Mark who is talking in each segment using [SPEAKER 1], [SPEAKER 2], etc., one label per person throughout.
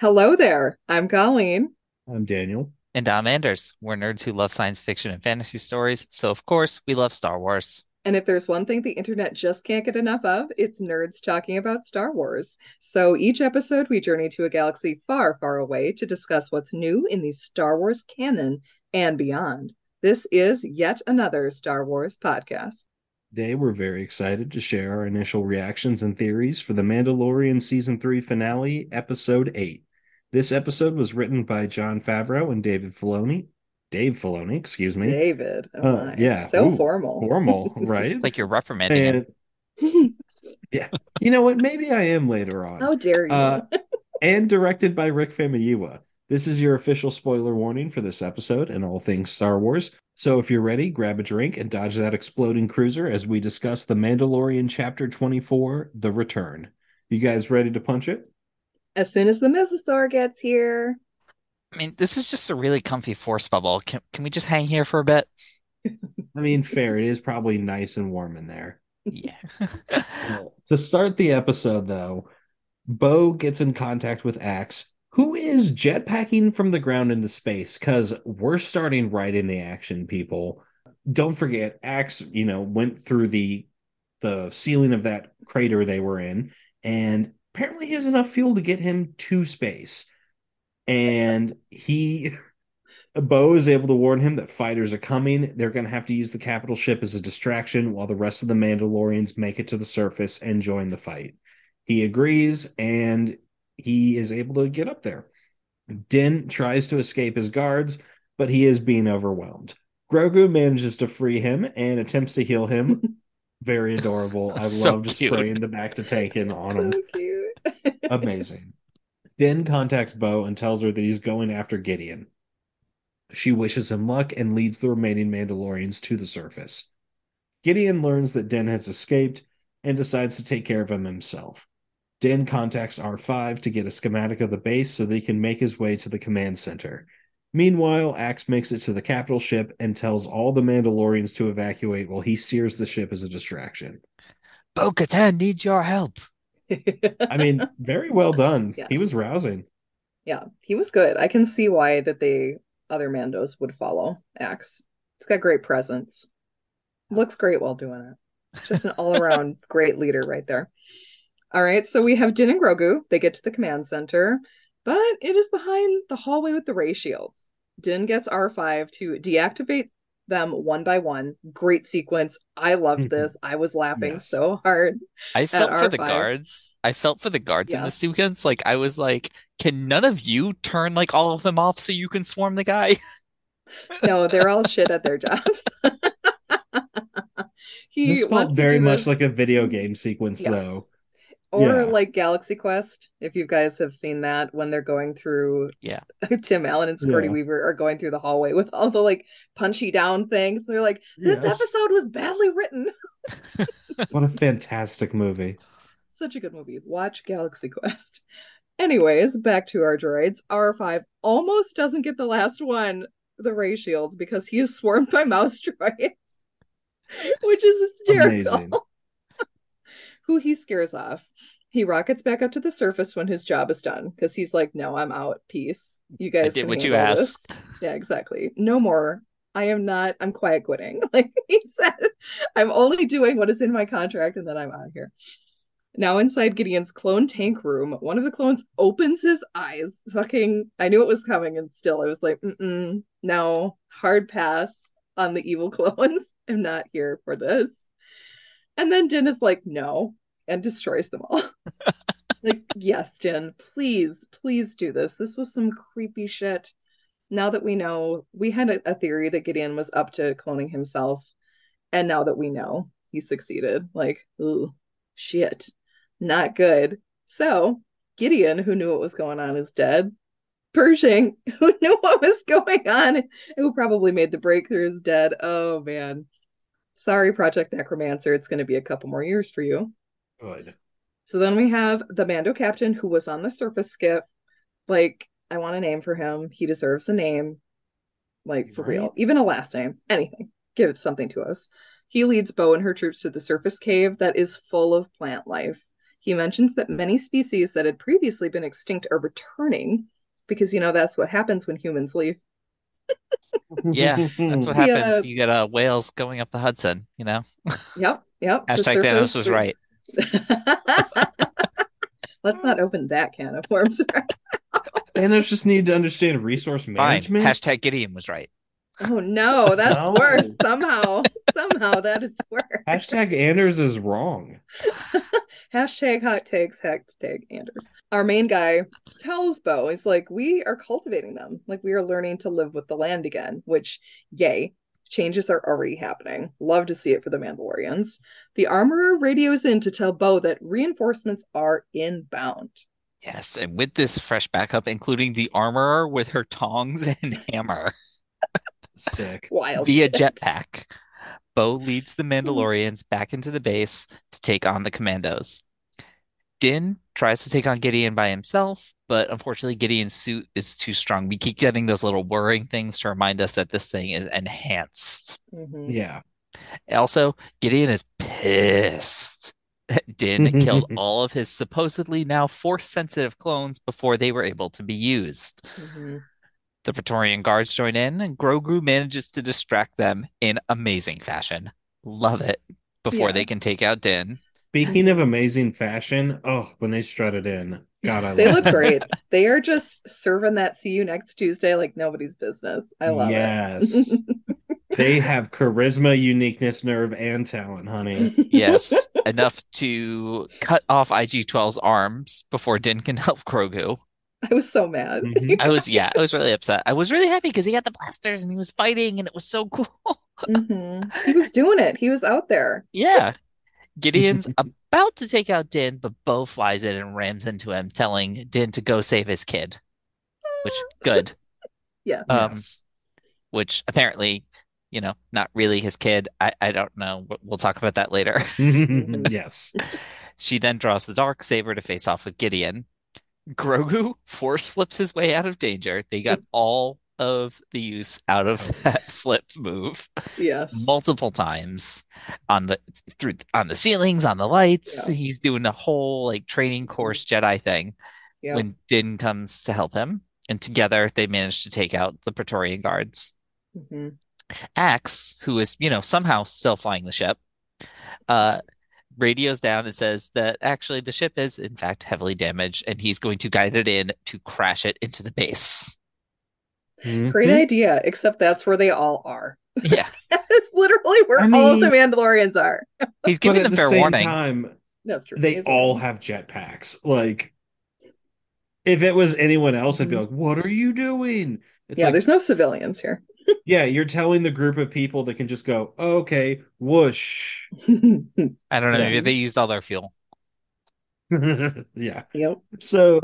[SPEAKER 1] Hello there. I'm Colleen.
[SPEAKER 2] I'm Daniel.
[SPEAKER 3] And I'm Anders. We're nerds who love science fiction and fantasy stories, so of course we love Star Wars.
[SPEAKER 1] And if there's one thing the internet just can't get enough of, it's nerds talking about Star Wars. So each episode, we journey to a galaxy far, far away to discuss what's new in the Star Wars canon and beyond. This is yet another Star Wars podcast.
[SPEAKER 2] Today, we're very excited to share our initial reactions and theories for The Mandalorian Season 3 finale, Episode 8. This episode was written by Jon Favreau and David Filoni. Dave Filoni, excuse me.
[SPEAKER 1] David. Oh
[SPEAKER 2] Uh,
[SPEAKER 1] my.
[SPEAKER 2] yeah.
[SPEAKER 1] So
[SPEAKER 2] Ooh,
[SPEAKER 1] formal.
[SPEAKER 2] Formal, right?
[SPEAKER 3] It's like you're reprimanding him.
[SPEAKER 2] and yeah, you know what? Maybe I am later on.
[SPEAKER 1] How dare you?
[SPEAKER 2] Uh, and directed by Rick Famuyiwa. This is your official spoiler warning for this episode and all things Star Wars. So if you're ready, grab a drink and dodge that exploding cruiser as we discuss The Mandalorian Chapter 24, The Return. You guys ready to punch it?
[SPEAKER 1] As soon as the mythosaur gets here.
[SPEAKER 3] I mean, this is just a really comfy force bubble. Can can we just hang here for a bit?
[SPEAKER 2] I mean, fair. It is probably nice and warm in there.
[SPEAKER 3] Yeah.
[SPEAKER 2] to start the episode, though, Bo gets in contact with Axe, who is jetpacking from the ground into space, because we're starting right in the action, people. Don't forget, Axe, you know, went through the the ceiling of that crater they were in, and apparently he has enough fuel to get him to space. And he Bo is able to warn him that fighters are coming. They're going to have to use the capital ship as a distraction while the rest of the Mandalorians make it to the surface and join the fight. He agrees and he is able to get up there. Din tries to escape his guards, but he is being overwhelmed. Grogu manages to free him and attempts to heal him. Very adorable. I
[SPEAKER 3] So
[SPEAKER 2] just
[SPEAKER 3] cute.
[SPEAKER 2] spraying the back to Tankin on him
[SPEAKER 1] So.
[SPEAKER 2] Amazing. Din contacts Bo and tells her that he's going after Gideon. She wishes him luck and leads the remaining Mandalorians to the surface. Gideon learns that Den has escaped and decides to take care of him himself. Den contacts R5 to get a schematic of the base so that he can make his way to the command center. Meanwhile, Axe makes it to the capital ship and tells all the Mandalorians to evacuate while he steers the ship as a distraction.
[SPEAKER 3] Bo Katan needs your help.
[SPEAKER 2] I mean, very well done.
[SPEAKER 1] Yeah.
[SPEAKER 2] He was rousing.
[SPEAKER 1] Yeah, he was good. I can see why that the other Mandos would follow Axe. He's got great presence. Looks great while doing it. Just an all-around great leader right there. All right, so we have Din and Grogu. They get to the command center, but it is behind the hallway with the ray shields. Din gets R5 to deactivate them one by one. Great sequence. I loved mm-hmm. this. I was laughing
[SPEAKER 2] Yes.
[SPEAKER 1] so hard.
[SPEAKER 3] I felt for the
[SPEAKER 1] R5.
[SPEAKER 3] guards. I felt for the guards in
[SPEAKER 1] the
[SPEAKER 3] this sequence. Like I was like, can none of you turn like all of them off so you can swarm the guy?
[SPEAKER 1] No, they're all shit at their jobs. he
[SPEAKER 2] This felt very much
[SPEAKER 1] this-
[SPEAKER 2] like a video game sequence,
[SPEAKER 1] Yes.
[SPEAKER 2] though.
[SPEAKER 1] Or
[SPEAKER 2] Yeah.
[SPEAKER 1] like Galaxy Quest, if you guys have seen that when they're going through
[SPEAKER 3] Yeah.
[SPEAKER 1] Tim Allen and Scotty
[SPEAKER 2] Yeah.
[SPEAKER 1] Weaver are going through the hallway with all the like punchy down things. They're like, this
[SPEAKER 2] Yes.
[SPEAKER 1] episode was badly written.
[SPEAKER 2] What a fantastic movie.
[SPEAKER 1] Such a good movie. Watch Galaxy Quest. Anyways, back to our droids. R5 almost doesn't get the last one, the ray shields, because he is swarmed by mouse droids, which is hysterical.
[SPEAKER 2] Amazing.
[SPEAKER 1] Who he scares off. He rockets back up to the surface when his job is done because he's like, "No, I'm out. Peace. You guys
[SPEAKER 3] did what you
[SPEAKER 1] handle this."
[SPEAKER 3] asked.
[SPEAKER 1] Yeah, exactly. No more. I am not. I'm quiet quitting. Like he said, I'm only doing what is in my contract, and then I'm out of here. Now inside Gideon's clone tank room, one of the clones opens his eyes. Fucking, I knew it was coming, and still I was like, Mm-mm, no, hard pass on the evil clones. I'm not here for this. And then Din is like, no, and destroys them all. like, yes, Din, please, please do this. This was some creepy shit. Now that we know, we had a, a theory that Gideon was up to cloning himself, and now that we know he succeeded, like, ooh, shit, not good. So Gideon, who knew what was going on, is dead. Pershing, who knew what was going on, and who probably made the breakthrough, is dead. Oh man. Sorry, Project Necromancer. It's going to be a couple more years for you.
[SPEAKER 2] Good.
[SPEAKER 1] So then we have the Mando captain who was on the surface skip. Like, I want a name for him. He deserves a name. Like, for
[SPEAKER 2] Right.
[SPEAKER 1] real. Even a last name. Anything. Give something to us. He leads Bo and her troops to the surface cave that is full of plant life. He mentions that many species that had previously been extinct are returning because, you know, that's what happens when humans leave.
[SPEAKER 3] Yeah, That's what
[SPEAKER 1] Yeah.
[SPEAKER 3] happens. You get uh, whales going up the Hudson, you know?
[SPEAKER 1] Yep, yep. the
[SPEAKER 3] Hashtag Thanos was right.
[SPEAKER 1] Let's not open that can of worms.
[SPEAKER 2] Thanos just need to understand resource
[SPEAKER 3] Fine.
[SPEAKER 2] management.
[SPEAKER 3] Hashtag Gideon was right.
[SPEAKER 1] Oh no, that's
[SPEAKER 2] No.
[SPEAKER 1] worse. Somehow, somehow that is worse.
[SPEAKER 2] Hashtag Anders is wrong.
[SPEAKER 1] Hashtag hot takes, hashtag Anders. Our main guy tells Bo, he's like, we are cultivating them. Like we are learning to live with the land again, which, yay, changes are already happening. Love to see it for the Mandalorians. The armorer radios in to tell Bo that reinforcements are inbound.
[SPEAKER 3] Yes, and with this fresh backup, including the armorer with her tongs and hammer
[SPEAKER 2] Sick.
[SPEAKER 1] Wild.
[SPEAKER 3] via jetpack, Bo leads the Mandalorians back into the base to take on the commandos. Din tries to take on Gideon by himself, but unfortunately, Gideon's suit is too strong. We keep getting those little whirring things to remind us that this thing is enhanced.
[SPEAKER 1] Mhm.
[SPEAKER 2] Yeah.
[SPEAKER 3] Also, Gideon is pissed. that Din killed all of his supposedly now force sensitive clones before they were able to be used.
[SPEAKER 1] Mhm.
[SPEAKER 3] The Praetorian guards join in, and Grogu manages to distract them in amazing fashion. Love it. Before they can take out Din.
[SPEAKER 2] Speaking of amazing fashion, oh, when they strutted in, God, I
[SPEAKER 1] They
[SPEAKER 2] love
[SPEAKER 1] look
[SPEAKER 2] it.
[SPEAKER 1] great. They are just serving that see you next Tuesday like nobody's business. I love
[SPEAKER 2] Yes.
[SPEAKER 1] it.
[SPEAKER 2] Yes, they have charisma, uniqueness, nerve, and talent, honey.
[SPEAKER 3] Yes, enough to cut off IG-12's arms before Din can help Grogu.
[SPEAKER 1] I was so mad.
[SPEAKER 2] Mhm.
[SPEAKER 3] I was, yeah, I was really upset. I was really happy because he had the blasters and he was fighting and it was so cool.
[SPEAKER 1] Mhm. He was doing it. He was out there.
[SPEAKER 3] Yeah. Gideon's about to take out Din, but Bo flies in and rams into him, telling Din to go save his kid. Which, good.
[SPEAKER 1] Yeah.
[SPEAKER 3] Um,
[SPEAKER 2] Yes.
[SPEAKER 3] Which apparently, you know, not really his kid. I, I don't know. We'll- We'll talk about that later.
[SPEAKER 2] yes.
[SPEAKER 3] She then draws the dark saber to face off with Gideon. Grogu force slips his way out of danger. They got all of the use out of that flip move
[SPEAKER 1] Yes.
[SPEAKER 3] multiple times on the through on the ceilings, on the lights.
[SPEAKER 1] Yeah.
[SPEAKER 3] He's doing a whole like training course Jedi thing
[SPEAKER 1] Yeah.
[SPEAKER 3] when Din comes to help him. And together they manage to take out the Praetorian guards.
[SPEAKER 1] Mhm.
[SPEAKER 3] Axe, who is, you know, somehow still flying the ship, uh, radios down and says that actually the ship is, in fact, heavily damaged and he's going to guide it in to crash it into the base.
[SPEAKER 1] Great
[SPEAKER 2] Mhm.
[SPEAKER 1] idea, except that's where they all are.
[SPEAKER 3] Yeah,
[SPEAKER 1] That's literally where
[SPEAKER 2] I
[SPEAKER 1] all of the Mandalorians are.
[SPEAKER 3] he's
[SPEAKER 2] But
[SPEAKER 3] giving
[SPEAKER 2] at
[SPEAKER 3] them
[SPEAKER 2] the
[SPEAKER 3] fair
[SPEAKER 2] same
[SPEAKER 3] warning.
[SPEAKER 2] time,
[SPEAKER 1] That's true.
[SPEAKER 2] they
[SPEAKER 1] all
[SPEAKER 2] all
[SPEAKER 1] right.
[SPEAKER 2] have jetpacks. Like, if it was anyone else, I'd be
[SPEAKER 1] Mhm.
[SPEAKER 2] like, "What are you doing?" It's
[SPEAKER 1] Yeah,
[SPEAKER 2] like,
[SPEAKER 1] there's no civilians here.
[SPEAKER 2] yeah, you're telling the group of people that can just go, "Okay, whoosh."
[SPEAKER 3] I don't know,
[SPEAKER 2] Yeah.
[SPEAKER 3] maybe they used all their fuel.
[SPEAKER 2] yeah.
[SPEAKER 1] Yep.
[SPEAKER 2] So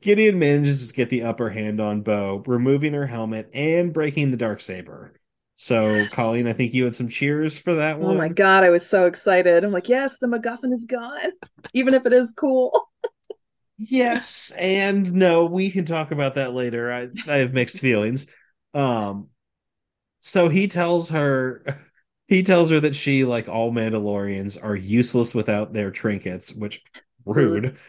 [SPEAKER 2] Gideon manages to get the upper hand on Bo, removing her helmet and breaking the dark saber. So,
[SPEAKER 1] Yes.
[SPEAKER 2] Colleen, I think you had some cheers for that
[SPEAKER 1] Oh
[SPEAKER 2] one.
[SPEAKER 1] my God, I was so excited. I'm like, yes, the MacGuffin is gone, even if it is cool.
[SPEAKER 2] Yes and no, we can talk about that later. I, I have mixed feelings. Um, so he tells her, he tells her that she, like all Mandalorians, are useless without their trinkets, which rude.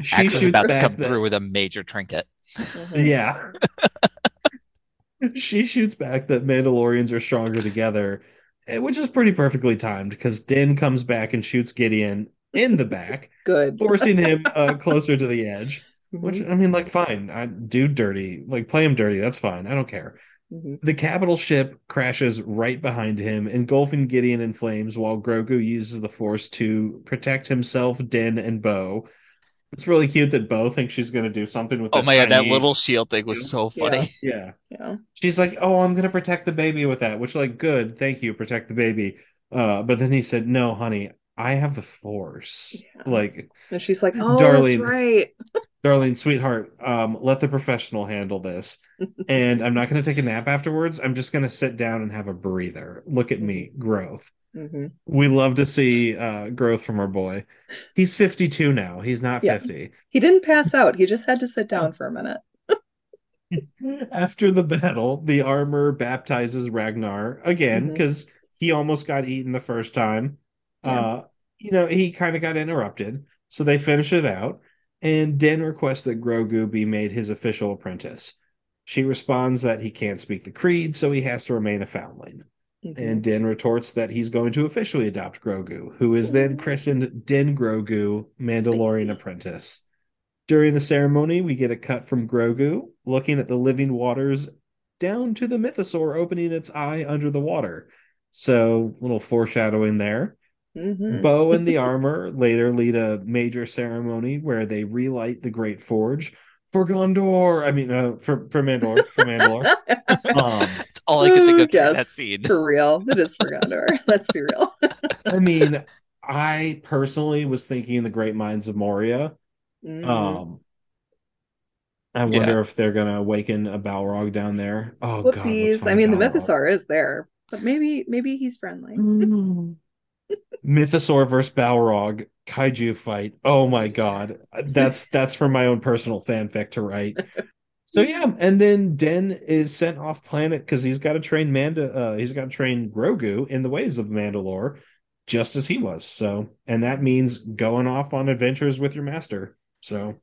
[SPEAKER 2] She
[SPEAKER 3] Axe is about to come
[SPEAKER 2] that-
[SPEAKER 3] through with a major trinket.
[SPEAKER 1] Mhm.
[SPEAKER 2] Yeah. she shoots back that Mandalorians are stronger together, eh, which is pretty perfectly timed because Din comes back and shoots Gideon in the back,
[SPEAKER 1] Good.
[SPEAKER 2] forcing him uh, closer to the edge. Which
[SPEAKER 1] Mhm.
[SPEAKER 2] I mean, like, fine, I do dirty, like play him dirty. That's fine. I don't care.
[SPEAKER 1] Mhm.
[SPEAKER 2] The capital ship crashes right behind him, engulfing Gideon in flames, while Grogu uses the Force to protect himself, Din, and Bo. It's really cute that Bo thinks she's going to do something with that.
[SPEAKER 3] Oh my god, that little shield thing was so funny.
[SPEAKER 2] Yeah,
[SPEAKER 1] Yeah.
[SPEAKER 2] she's like, "Oh, I'm going to protect the baby with that," which, like, good, thank you, protect the baby. Uh, but then he said, "No, honey, I have the force.
[SPEAKER 1] Yeah.
[SPEAKER 2] Like,
[SPEAKER 1] And she's like, "Oh,
[SPEAKER 2] Darlene.
[SPEAKER 1] that's right."
[SPEAKER 2] darling, sweetheart, um, let the professional handle this. And I'm not going to take a nap afterwards. I'm just going to sit down and have a breather. Look at me, growth.
[SPEAKER 1] Hmm
[SPEAKER 2] We love to see uh, growth from our boy. He's 52 now. He's not
[SPEAKER 1] Yeah.
[SPEAKER 2] 50.
[SPEAKER 1] He didn't pass out. He just had to sit down for a minute.
[SPEAKER 2] After the battle, the armor baptizes Ragnar again because he almost got eaten the first time.
[SPEAKER 1] Yeah.
[SPEAKER 2] Uh, you know, he kind of got interrupted. So they finish it out, and Den requests that Grogu be made his official apprentice. She responds that he can't speak the creed, so he has to remain a foundling.
[SPEAKER 1] Mhm.
[SPEAKER 2] And Din retorts that he's going to officially adopt Grogu, who is then christened Din Grogu, Mandalorian apprentice. During the ceremony, we get a cut from Grogu looking at the living waters down to the mythosaur opening its eye under the water. So, little foreshadowing there.
[SPEAKER 1] Mhm.
[SPEAKER 2] Bo and the armor later lead a major ceremony where they relight the Great Forge for Gondor. I mean, uh, for for Mandalore, for Mandalore. Um,
[SPEAKER 3] That's all I could think of
[SPEAKER 1] Yes,
[SPEAKER 3] that scene.
[SPEAKER 1] for real. It is for Gondor. Let's be real.
[SPEAKER 2] I mean, I personally was thinking the Great Mines of Moria.
[SPEAKER 1] Mhm.
[SPEAKER 2] Um, I wonder if they're gonna awaken a Balrog down there. Oh God,
[SPEAKER 1] Whoopsies. I
[SPEAKER 2] find
[SPEAKER 1] mean, the
[SPEAKER 2] Balrog.
[SPEAKER 1] mythosaur is there, but maybe maybe he's friendly.
[SPEAKER 2] Mm. Mythosaur versus Balrog kaiju fight. Oh my God, that's that's for my own personal fanfic to write. So yeah, and then Den is sent off planet because he's got to train Manda. Uh, he's got to train Grogu in the ways of Mandalore, just as he was. So, and that means going off on adventures with your master. So,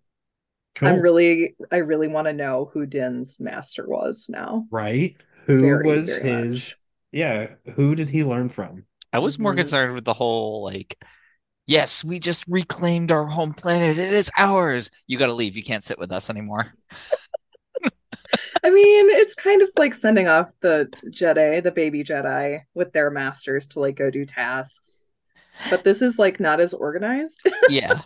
[SPEAKER 2] cool,
[SPEAKER 1] I'm really I really want to know who Den's master was now.
[SPEAKER 2] right? Who
[SPEAKER 1] Very,
[SPEAKER 2] was
[SPEAKER 1] very
[SPEAKER 2] his?
[SPEAKER 1] much.
[SPEAKER 2] Yeah, who did he learn from?
[SPEAKER 3] I was more
[SPEAKER 1] Mhm.
[SPEAKER 3] concerned with the whole like, yes, we just reclaimed our home planet. It is ours. You got to leave. You can't sit with us anymore.
[SPEAKER 1] I mean, it's kind of like sending off the Jedi, the baby Jedi, with their masters to like go do tasks. But this is like not as organized.
[SPEAKER 3] Yeah,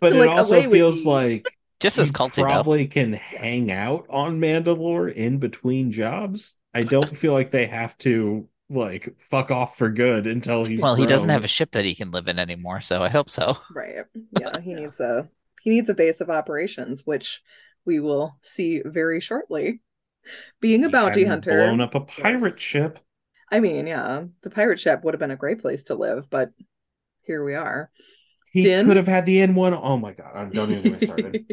[SPEAKER 2] But it
[SPEAKER 1] Like,
[SPEAKER 2] also feels like
[SPEAKER 3] just as
[SPEAKER 2] you
[SPEAKER 3] culty though.
[SPEAKER 2] probably can hang out on Mandalore in between jobs. I don't feel like they have to like fuck off for good until he's
[SPEAKER 3] Well, he doesn't have a ship that he can live in anymore, so I hope so.
[SPEAKER 1] Right. Yeah, he needs a he needs a base of operations, which we will see very shortly. Being a bounty
[SPEAKER 2] hadn't
[SPEAKER 1] hunter,
[SPEAKER 2] blown up a pirate
[SPEAKER 1] course.
[SPEAKER 2] ship.
[SPEAKER 1] I mean, yeah, the pirate ship would have been a great place to live, but here we are.
[SPEAKER 2] He
[SPEAKER 1] Din?
[SPEAKER 2] could have had the N1. Oh my god, I don't even get me started.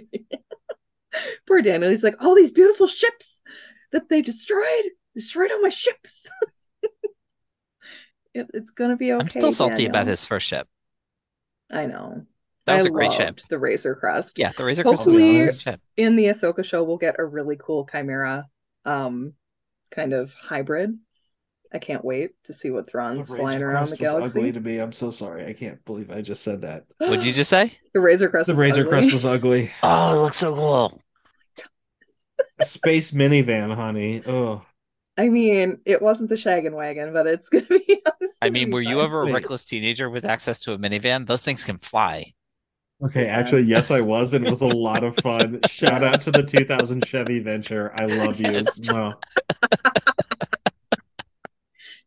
[SPEAKER 1] Poor Daniel. He's like, all these beautiful ships that they destroyed, destroyed all my ships. It, it's gonna be okay.
[SPEAKER 3] I'm still salty about his first ship.
[SPEAKER 1] I know.
[SPEAKER 3] That was
[SPEAKER 1] I
[SPEAKER 3] a great ship.
[SPEAKER 1] The Razor Crest.
[SPEAKER 3] Yeah, the Razor Crest
[SPEAKER 1] Hopefully,
[SPEAKER 3] great ship.
[SPEAKER 1] in the Ahsoka show, we'll get a really cool Chimera, um, kind of hybrid. I can't wait to see what Thrawn's
[SPEAKER 2] The
[SPEAKER 1] flying
[SPEAKER 2] Razor
[SPEAKER 1] around the
[SPEAKER 2] Crest was ugly
[SPEAKER 1] galaxy.
[SPEAKER 2] to me. I'm so sorry. I can't believe I just said that.
[SPEAKER 3] what did you just say?
[SPEAKER 1] The Razor Crest.
[SPEAKER 2] The Razor
[SPEAKER 1] ugly.
[SPEAKER 2] Crest was ugly.
[SPEAKER 3] Oh, it looks so cool.
[SPEAKER 2] Space minivan, honey. Oh,
[SPEAKER 1] I mean, it wasn't the Shaggin' Wagon, but it's gonna be. it's
[SPEAKER 3] I
[SPEAKER 1] gonna
[SPEAKER 3] mean,
[SPEAKER 1] be
[SPEAKER 3] were you ever a
[SPEAKER 2] Wait.
[SPEAKER 3] reckless teenager with access to a minivan? Those things can fly.
[SPEAKER 2] okay.
[SPEAKER 1] Yeah.
[SPEAKER 2] Actually, yes, I was, and it was a lot of fun. Shout out to the 2000 Chevy Venture. I love you.
[SPEAKER 3] Yes.
[SPEAKER 2] Mwah.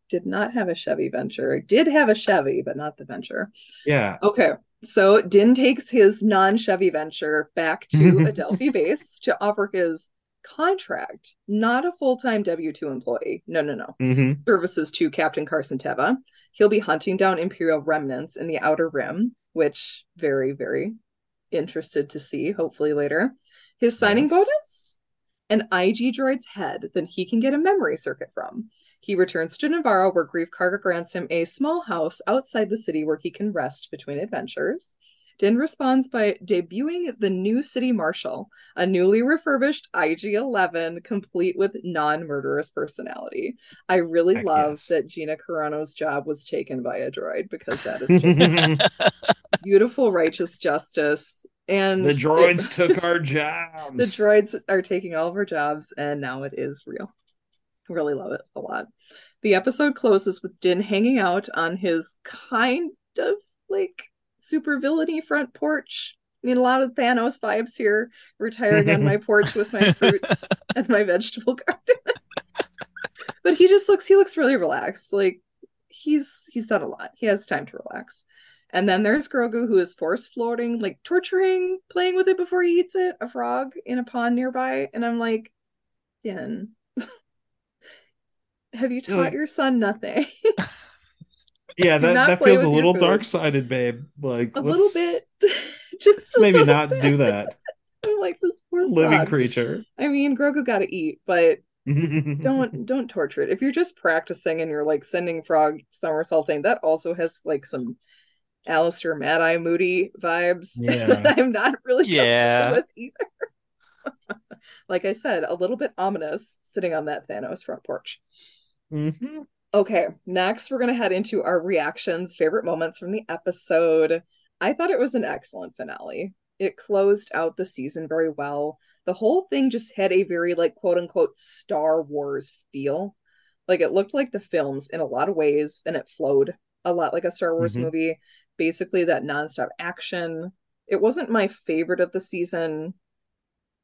[SPEAKER 1] Did not have a Chevy Venture. Did have a Chevy, but not the Venture.
[SPEAKER 2] Yeah.
[SPEAKER 1] Okay, so Din takes his non-Chevy Venture back to Adelphi base to offer his contract, not a full-time W-2 employee. No, no, no.
[SPEAKER 2] hmm
[SPEAKER 1] Services to Captain Carson Teva. He'll be hunting down Imperial remnants in the Outer Rim, which very, very interested to see, hopefully later. His signing
[SPEAKER 2] Yes.
[SPEAKER 1] bonus? An IG droid's head that he can get a memory circuit from. He returns to Nevarro, where Greef Karga grants him a small house outside the city where he can rest between adventures. Din responds by debuting the new City Marshal, a newly refurbished IG 11 complete with non murderous personality. I really
[SPEAKER 2] Heck
[SPEAKER 1] love
[SPEAKER 2] yes.
[SPEAKER 1] that Gina Carano's job was taken by a droid because that is just beautiful, righteous justice. And
[SPEAKER 2] the
[SPEAKER 1] it-
[SPEAKER 2] droids took our jobs.
[SPEAKER 1] the droids are taking all of our jobs, and now it is real. Really love it a lot. The episode closes with Din hanging out on his kind of like super villainy front porch. I mean, a lot of Thanos vibes here. Retiring on my porch with my fruits and my vegetable garden. but he just looks he looks really relaxed. Like he's he's done a lot. He has time to relax. And then there's Grogu who is force floating, like torturing, playing with it before he eats it, a frog in a pond nearby. And I'm like, Din, have you taught your son nothing?
[SPEAKER 2] Yeah, that, that feels a little dark sided, babe. Like
[SPEAKER 1] a
[SPEAKER 2] let's,
[SPEAKER 1] little bit. Just a
[SPEAKER 2] maybe not
[SPEAKER 1] bit.
[SPEAKER 2] do that.
[SPEAKER 1] I'm like this poor
[SPEAKER 2] Living
[SPEAKER 1] frog.
[SPEAKER 2] creature.
[SPEAKER 1] I mean, Grogu gotta eat, but
[SPEAKER 2] don't
[SPEAKER 1] don't don't torture it. If you're just practicing and you're like sending frog somersaulting, that also has like some Alastor Mad Eye Moody vibes
[SPEAKER 2] Yeah.
[SPEAKER 1] that I'm not really
[SPEAKER 3] Yeah.
[SPEAKER 1] with either. like I said, a little bit ominous sitting on that Thanos front porch.
[SPEAKER 2] hmm
[SPEAKER 1] Okay, next we're gonna head into our reactions, favorite moments from the episode. I thought it was an excellent finale. It closed out the season very well. The whole thing just had a very like quote unquote Star Wars feel. Like it looked like the films in a lot of ways, and it flowed a lot like a Star Wars
[SPEAKER 2] Mhm.
[SPEAKER 1] movie. Basically, that nonstop action. It wasn't my favorite of the season.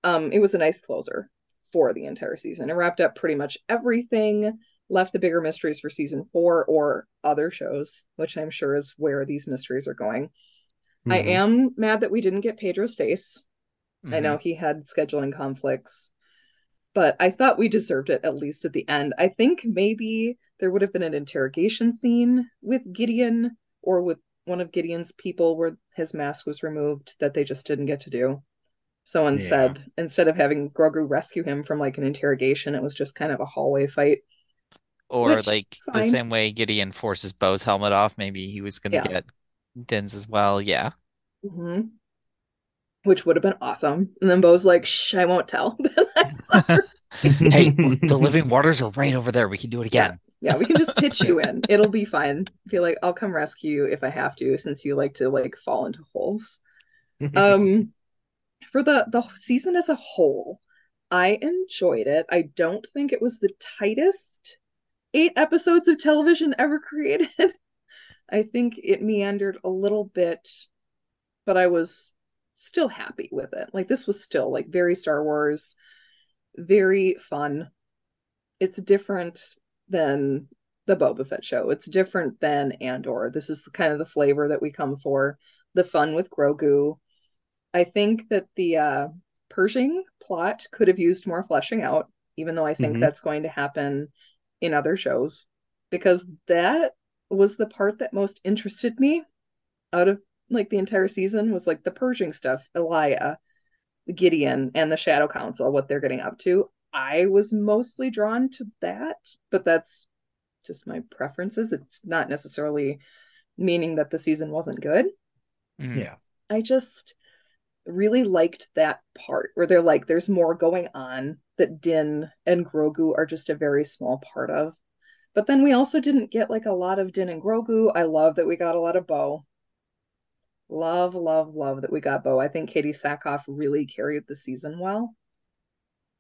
[SPEAKER 1] Um, it was a nice closer for the entire season. It wrapped up pretty much everything left the bigger mysteries for season four or other shows, which I'm sure is where these mysteries are going. I
[SPEAKER 2] Mhm.
[SPEAKER 1] am mad that we didn't get Pedro's face. I
[SPEAKER 3] Mhm.
[SPEAKER 1] know he had scheduling conflicts, but I thought we deserved it at least at the end. I think maybe there would have been an interrogation scene with Gideon or with one of Gideon's people where his mask was removed that they just didn't get to do. So instead, instead of having Grogu rescue him from like an interrogation, it was just kind of a hallway fight.
[SPEAKER 3] Or
[SPEAKER 1] Which,
[SPEAKER 3] like the same way Gideon forces Bo's helmet off, maybe he was gonna
[SPEAKER 1] Yeah.
[SPEAKER 3] get Din's as well. Yeah.
[SPEAKER 1] hmm Which would have been awesome. And then Bo's like, shh, I won't tell. Then I saw her.
[SPEAKER 3] Hey, the living waters are right over there. We can do it again.
[SPEAKER 1] Yeah, we can just pitch you in. It'll be fine. Feel like I'll come rescue you if I have to, since you like to like fall into holes. Um, for the the season as a whole, I enjoyed it. I don't think it was the tightest eight episodes of television ever created. I think it meandered a little bit, but I was still happy with it. Like this was still like very Star Wars, very fun. It's different than the Boba Fett show. It's different than Andor. This is the kind of the flavor that we come for. The fun with Grogu. I think that the uh, Pershing plot could have used more fleshing out, even though I think
[SPEAKER 2] Mhm.
[SPEAKER 1] that's going to happen in other shows, because that was the part that most interested me out of like the entire season was like the Pershing stuff, Elia, Gideon, and the Shadow Council, what they're getting up to. I was mostly drawn to that, but that's just my preferences. It's not necessarily meaning that the season wasn't good.
[SPEAKER 3] Mhm.
[SPEAKER 2] Yeah.
[SPEAKER 1] I just really liked that part where they're like, there's more going on that Din and Grogu are just a very small part of. But then we also didn't get like a lot of Din and Grogu. I love that we got a lot of Bo. Love, love, love that we got Bo. I think Katee Sackhoff really carried the season well.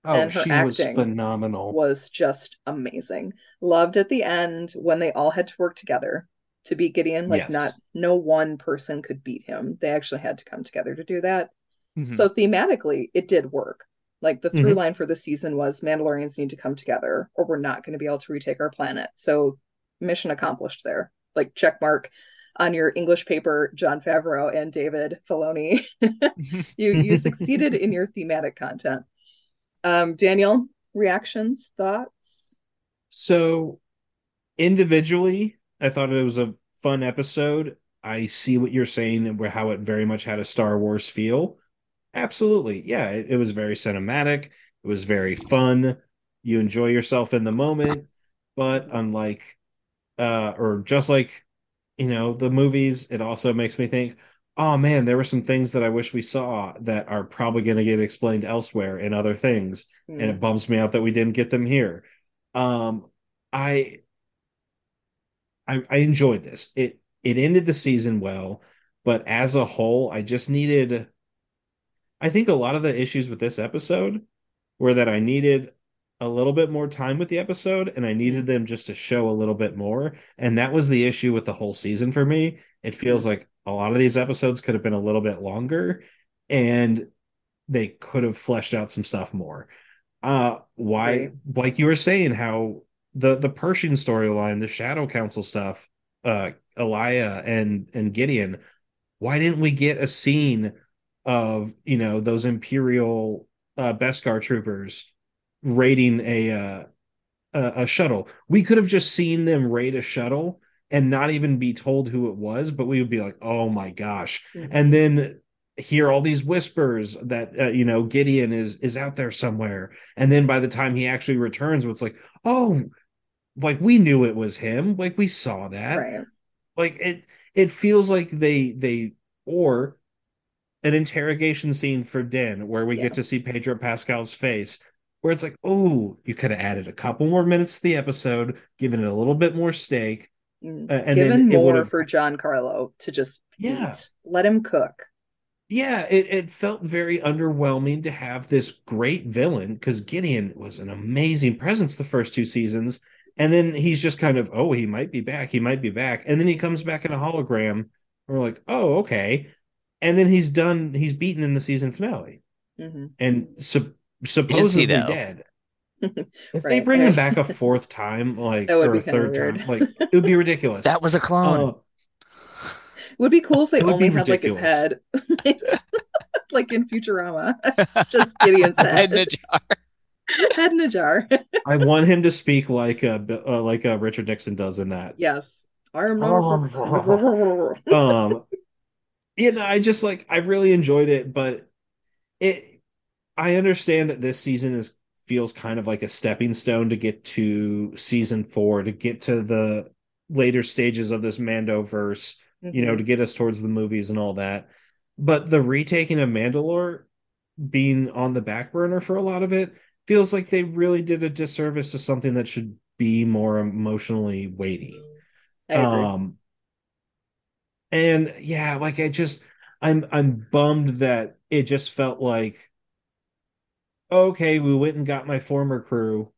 [SPEAKER 2] Oh,
[SPEAKER 1] and her
[SPEAKER 2] she was phenomenal.
[SPEAKER 1] Was just amazing. Loved at the end when they all had to work together to beat Gideon. Like
[SPEAKER 2] Yes.
[SPEAKER 1] not no one person could beat him. They actually had to come together to do that.
[SPEAKER 3] Mhm.
[SPEAKER 1] So thematically, it did work. Like the through
[SPEAKER 2] Mhm.
[SPEAKER 1] line for the season was Mandalorians need to come together or we're not going to be able to retake our planet. So mission accomplished there. Like check mark on your English paper, Jon Favreau and David Filoni. you you succeeded in your thematic content. Um, Daniel, reactions, thoughts?
[SPEAKER 2] So individually, I thought it was a fun episode. I see what you're saying and how it very much had a Star Wars feel. Absolutely. Yeah, it, it was very cinematic. It was very fun. You enjoy yourself in the moment, but unlike uh or just like you know, the movies, it also makes me think, oh man, there were some things that I wish we saw that are probably going to get explained elsewhere in other things and
[SPEAKER 1] Mm.
[SPEAKER 2] it bums me out that we didn't get them here. Um, I, I, I enjoyed this. It it ended the season well, but as a whole, I just needed. I think a lot of the issues with this episode were that I needed a little bit more time with the episode, and I needed them just to show a little bit more, and that was the issue with the whole season for me. It feels like a lot of these episodes could have been a little bit longer, and they could have fleshed out some stuff more. Uh, why,
[SPEAKER 1] Agree.
[SPEAKER 2] like you were saying, how the the Pershing storyline, the Shadow Council stuff, uh Elia and and Gideon, why didn't we get a scene of you know those Imperial uh, Beskar troopers raiding a uh, a, a shuttle? We could have just seen them raid a shuttle and not even be told who it was, but we would be like, oh my gosh,
[SPEAKER 1] Mhm.
[SPEAKER 2] and then hear all these whispers that uh, you know Gideon is is out there somewhere, and then by the time he actually returns, it's like, oh, like we knew it was him, like we saw that,
[SPEAKER 1] Right.
[SPEAKER 2] like it it feels like they they or an interrogation scene for Din where we
[SPEAKER 1] Yeah.
[SPEAKER 2] get to see Pedro Pascal's face where it's like oh you could have added a couple more minutes to the episode given it a little bit more stake
[SPEAKER 1] Mm.
[SPEAKER 2] uh, and
[SPEAKER 1] Given
[SPEAKER 2] then
[SPEAKER 1] more for Giancarlo to just
[SPEAKER 2] Yeah.
[SPEAKER 1] eat. Let him cook.
[SPEAKER 2] yeah it, it felt very underwhelming to have this great villain because Gideon was an amazing presence the first two seasons and then he's just kind of oh he might be back he might be back and then he comes back in a hologram and we're like oh okay and then he's done he's beaten in the season finale
[SPEAKER 1] hmm
[SPEAKER 2] and sup- supposedly
[SPEAKER 3] though?
[SPEAKER 2] dead. If they
[SPEAKER 1] Right.
[SPEAKER 2] bring him back a fourth time, like
[SPEAKER 1] That would
[SPEAKER 2] or
[SPEAKER 1] be
[SPEAKER 2] a third time, like it would be ridiculous.
[SPEAKER 3] That was a clone.
[SPEAKER 2] Uh,
[SPEAKER 1] It would be cool if they only had like his head, like in Futurama, just Gideon's
[SPEAKER 3] Head
[SPEAKER 1] head,
[SPEAKER 3] in a jar.
[SPEAKER 1] head in a jar.
[SPEAKER 2] I want him to speak like uh, uh like uh, Richard Nixon does in that.
[SPEAKER 1] yes, I am not.
[SPEAKER 2] Um, you know, I just like I really enjoyed it, but it. I understand that this season is feels kind of like a stepping stone to get to season four, to get to the later stages of this Mando verse. you know,
[SPEAKER 1] Mhm.
[SPEAKER 2] to get us towards the movies and all that. But the retaking of Mandalore being on the back burner for a lot of it feels like they really did a disservice to something that should be more emotionally weighty. Um and yeah, like I just I'm I'm bummed that it just felt like okay, we went and got my former crew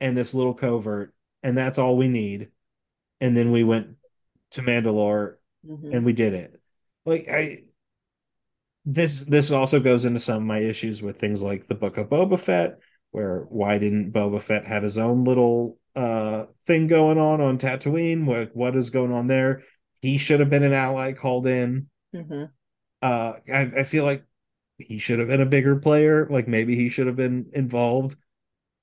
[SPEAKER 2] and this little covert and that's all we need. And then we went to Mandalore
[SPEAKER 1] Mhm.
[SPEAKER 2] and we did it. Like I this this also goes into some of my issues with things like the Book of Boba Fett, where why didn't Boba Fett have his own little uh thing going on on Tatooine? What what is going on there? He should have been an ally called in.
[SPEAKER 1] Mhm.
[SPEAKER 2] Uh I, I feel like he should have been a bigger player. Like maybe he should have been involved.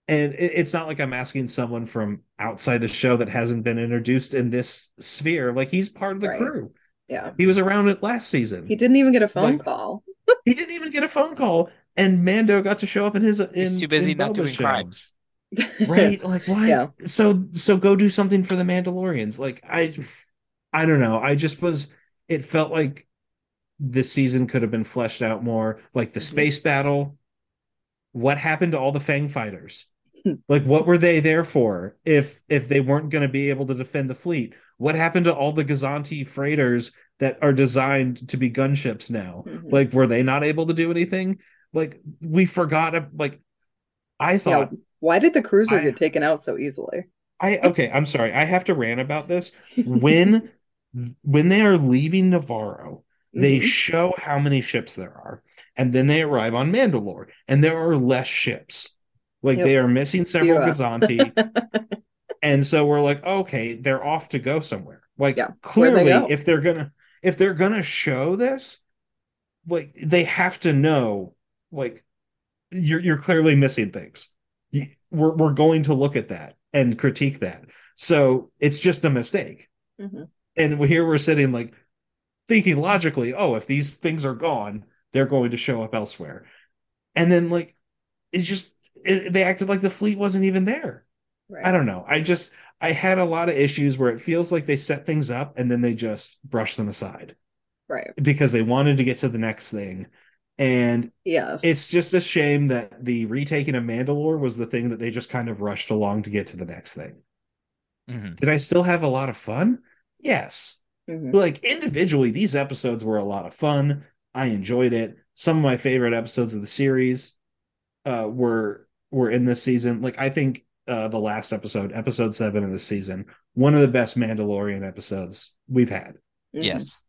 [SPEAKER 2] And it, it's not like I'm asking someone from outside the show that hasn't been introduced in this sphere. Like he's part of the
[SPEAKER 1] Right.
[SPEAKER 2] crew.
[SPEAKER 1] Yeah.
[SPEAKER 2] He was around it last season.
[SPEAKER 1] He didn't even get a phone
[SPEAKER 2] Like-
[SPEAKER 1] call.
[SPEAKER 2] He didn't even get a phone call, and Mando got to show up in his. In,
[SPEAKER 3] He's too busy
[SPEAKER 2] in
[SPEAKER 3] not
[SPEAKER 2] Boba's
[SPEAKER 3] doing
[SPEAKER 2] show.
[SPEAKER 3] crimes.
[SPEAKER 2] right? Like what?
[SPEAKER 1] Yeah.
[SPEAKER 2] So so go do something for the Mandalorians. Like I, I don't know. I just was. It felt like this season could have been fleshed out more. Like the
[SPEAKER 1] Mhm.
[SPEAKER 2] space battle. What happened to all the Fang fighters? Like what were they there for? If if they weren't going to be able to defend the fleet, what happened to all the Gozanti freighters that are designed to be gunships now?
[SPEAKER 1] Mhm.
[SPEAKER 2] Like, were they not able to do anything? Like, we forgot. Like, I
[SPEAKER 1] Yeah.
[SPEAKER 2] thought
[SPEAKER 1] Why did the cruiser
[SPEAKER 2] I-
[SPEAKER 1] get taken out so easily?
[SPEAKER 2] I okay. I'm sorry. I have to rant about this. When when they are leaving Nevarro, they
[SPEAKER 1] Mhm.
[SPEAKER 2] show how many ships there are, and then they arrive on Mandalore, and there are less ships. Like
[SPEAKER 1] Yep.
[SPEAKER 2] they are missing several. Gozanti, and so we're like, okay, they're off to go somewhere. Like
[SPEAKER 1] Yeah. Where'd they
[SPEAKER 2] clearly, if they're gonna if they're gonna show this, like they have to know, like you're you're clearly missing things. We're we're going to look at that and critique that. So it's just a mistake.
[SPEAKER 1] Mhm.
[SPEAKER 2] And here we're sitting like thinking logically, oh, if these things are gone, they're going to show up elsewhere. And then like it just it, they acted like the fleet wasn't even there.
[SPEAKER 1] Right.
[SPEAKER 2] I don't know. I just I had a lot of issues where it feels like they set things up and then they just brush them aside
[SPEAKER 1] Right.
[SPEAKER 2] because they wanted to get to the next thing. And
[SPEAKER 1] Yes.
[SPEAKER 2] it's just a shame that the retaking of Mandalore was the thing that they just kind of rushed along to get to the next thing.
[SPEAKER 3] Mhm.
[SPEAKER 2] Did I still have a lot of fun? Yes.
[SPEAKER 1] Mhm.
[SPEAKER 2] Like individually, these episodes were a lot of fun. I enjoyed it. Some of my favorite episodes of the series uh, were were in this season. Like I think uh, the last episode, episode seven of the season, one of the best Mandalorian episodes we've had.
[SPEAKER 1] Mhm.
[SPEAKER 3] Yes.